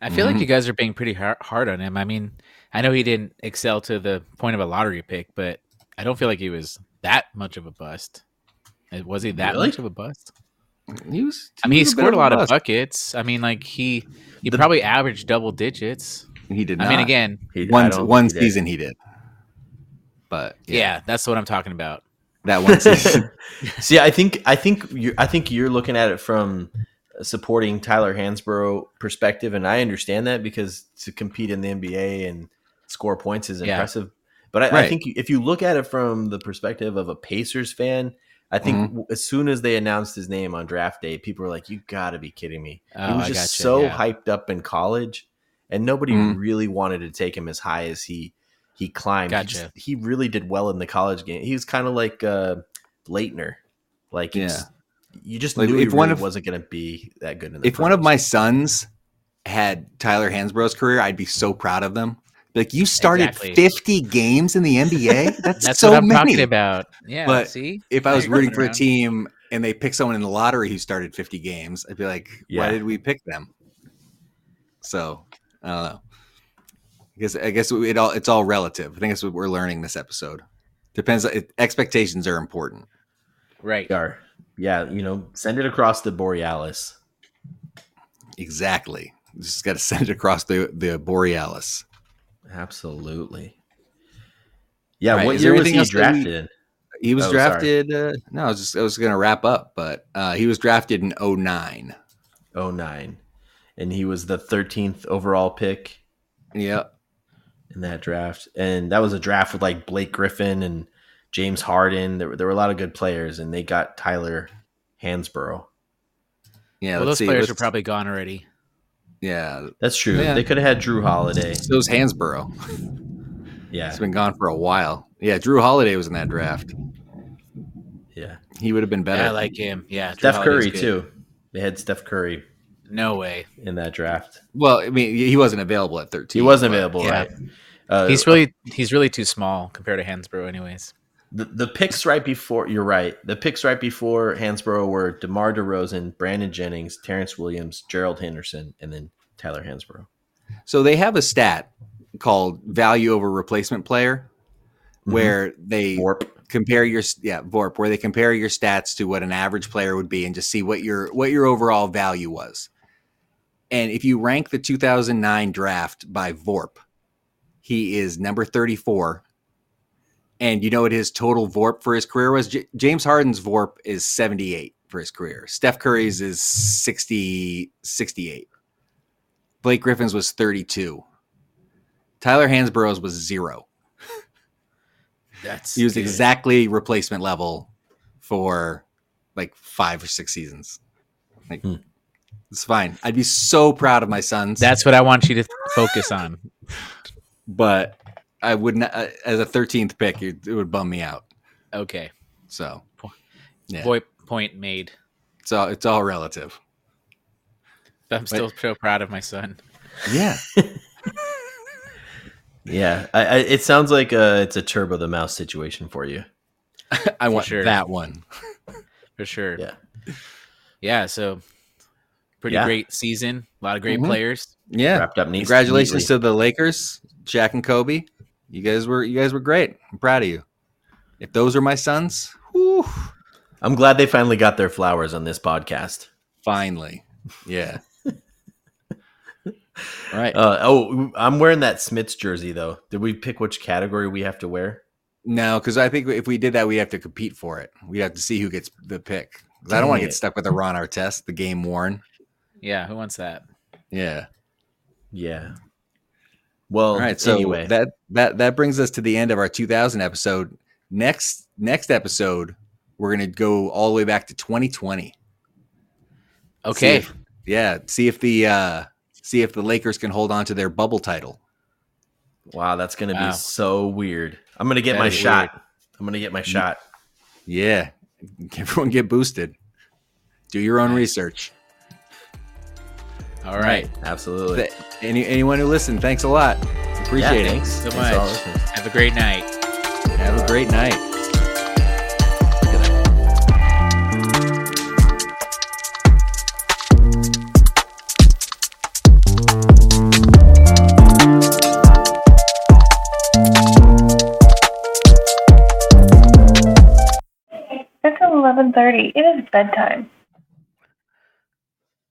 I feel like Mhm. you guys are being pretty hard on him. I mean, I know he didn't excel to the point of a lottery pick, but I don't feel like he was that much of a bust. Uh, Was he that Really? much of a bust? he was. I mean, he was bit scored a lot of bust. buckets. I mean, like he he The- probably averaged double digits. He did. I mean, again, He, one one think he did. season he did, but yeah. that's what I'm talking about. that one season. See, I think I think you I think you're looking at it from supporting Tyler Hansbrough perspective, and I understand that because to compete in the NBA and score points is Yeah. But I, I think if you look at it from the perspective of a Pacers fan, I think Mm-hmm. as soon as they announced his name on draft day, people were like, "You got to be kidding me!" he Oh, was I just gotcha, so yeah. hyped up in college, and nobody Mhm. really wanted to take him as high as he he climbed. He, just- he really did well in the college game. He was kind of like uh, Laettner. Like, Yeah. it's- you just Like, knew he if one really of- wasn't going to be that good in the if one of my sons had Tyler Hansbrough's career, I'd be so proud of them. Like you started Exactly. 50 games in the NBA. That's, That's so what I'm many. talking about. Yeah. But see, If I was you're rooting coming for a team and they pick someone in the lottery who started 50 games, I'd be like, Yeah. why did we pick them? So I don't know. I guess I guess it all it's all relative. I think that's what we're learning this episode. Depends. It, expectations are important. right? are, yeah, you know, send it across the Borealis. Exactly. Just got to send it across the the Borealis. Absolutely. Yeah, Right, what is year was he else that we- drafted in? He was Oh, drafted. Uh, no, I was just I was going to wrap up, but uh, he was drafted in 09. 09. And he was the 13th overall pick Yep. in that draft. And that was a draft with like Blake Griffin and James Harden. There, were- there were a lot of good players, and they got Tyler Hansbrough. Yeah. well, let's those see, players let's- are probably gone already. Yeah. That's true. Yeah. They could have had Jrue Holiday. So is Hansbrough. Yeah. it's been gone for a while. Yeah. Jrue Holiday was in that draft. Yeah. He would have been better. Yeah, I like him. Yeah, Drew Steph Holiday's Curry, good. too. They had Steph Curry No way. in that draft. well, I mean, he wasn't available at 13. He wasn't available, yeah. right? Uh, He's really he's really too small compared to Hansbrough, anyways. The, the picks right before you're right. The picks right before Hansbrough were DeMar DeRozan, Brandon Jennings, Terrence Williams, Gerald Henderson, and then Tyler Hansbrough. So they have a stat called value over replacement player, Mhm. where they Warp. compare your yeah VORP, where they compare your stats to what an average player would be, and just see what your what your overall value was. And if you rank the 2009 draft by VORP, he is number 34. And you know what his total VORP for his career was? J- James Harden's VORP is 78 for his career. Steph Curry's is 60 68. Blake Griffin's was 32. Tyler Hansbrough's was zero. That's He was good. exactly replacement level for like five or six seasons. Like, Hmm. it's fine. I'd be so proud of my sons. That's what I want you to focus on. but I would not, uh, as a 13th pick, it, it would bum me out. Okay. So, yeah, Boy, point made. it's all, it's all relative. I'm still so proud of my son. Yeah. Yeah, I, I, it sounds like uh, it's a Turbo the Mouse situation for you. I want sure. that one. For sure. Yeah. Yeah, so Pretty Yeah. great season. A lot of great Mhm. players. Yeah. Wrapped up neat. Congratulations neatly. to the Lakers, Jack and Kobe. You guys were you guys were great. I'm proud of you. If those are my sons, whew, I'm glad they finally got their flowers on this podcast. finally. Yeah. All right. Uh, oh, I'm wearing that Smits jersey though. Did we pick which category we have to wear? No, because I think if we did that, we have to compete for it. We have to see who gets the pick. 'Cause I don't want to get stuck with the Ron Artest, the game worn. Yeah, who wants that? Yeah. Yeah. Well, All right. So anyway, that that that brings us to the end of our 2000 episode. Next next episode, we're gonna go all the way back to 2020. See Okay. if- yeah. See if the uh see if the Lakers can hold on to their bubble title. wow, that's gonna Wow. be so weird. I'm gonna get That my shot. I'm gonna get my shot. Yeah. Everyone get boosted. Do your own research. All right. Absolutely. Th- Any anyone who listened, thanks a lot. Appreciate yeah, it. thanks. so Thanks to much. listeners. Have a great night. Have a great night. It's 11:30. It is bedtime.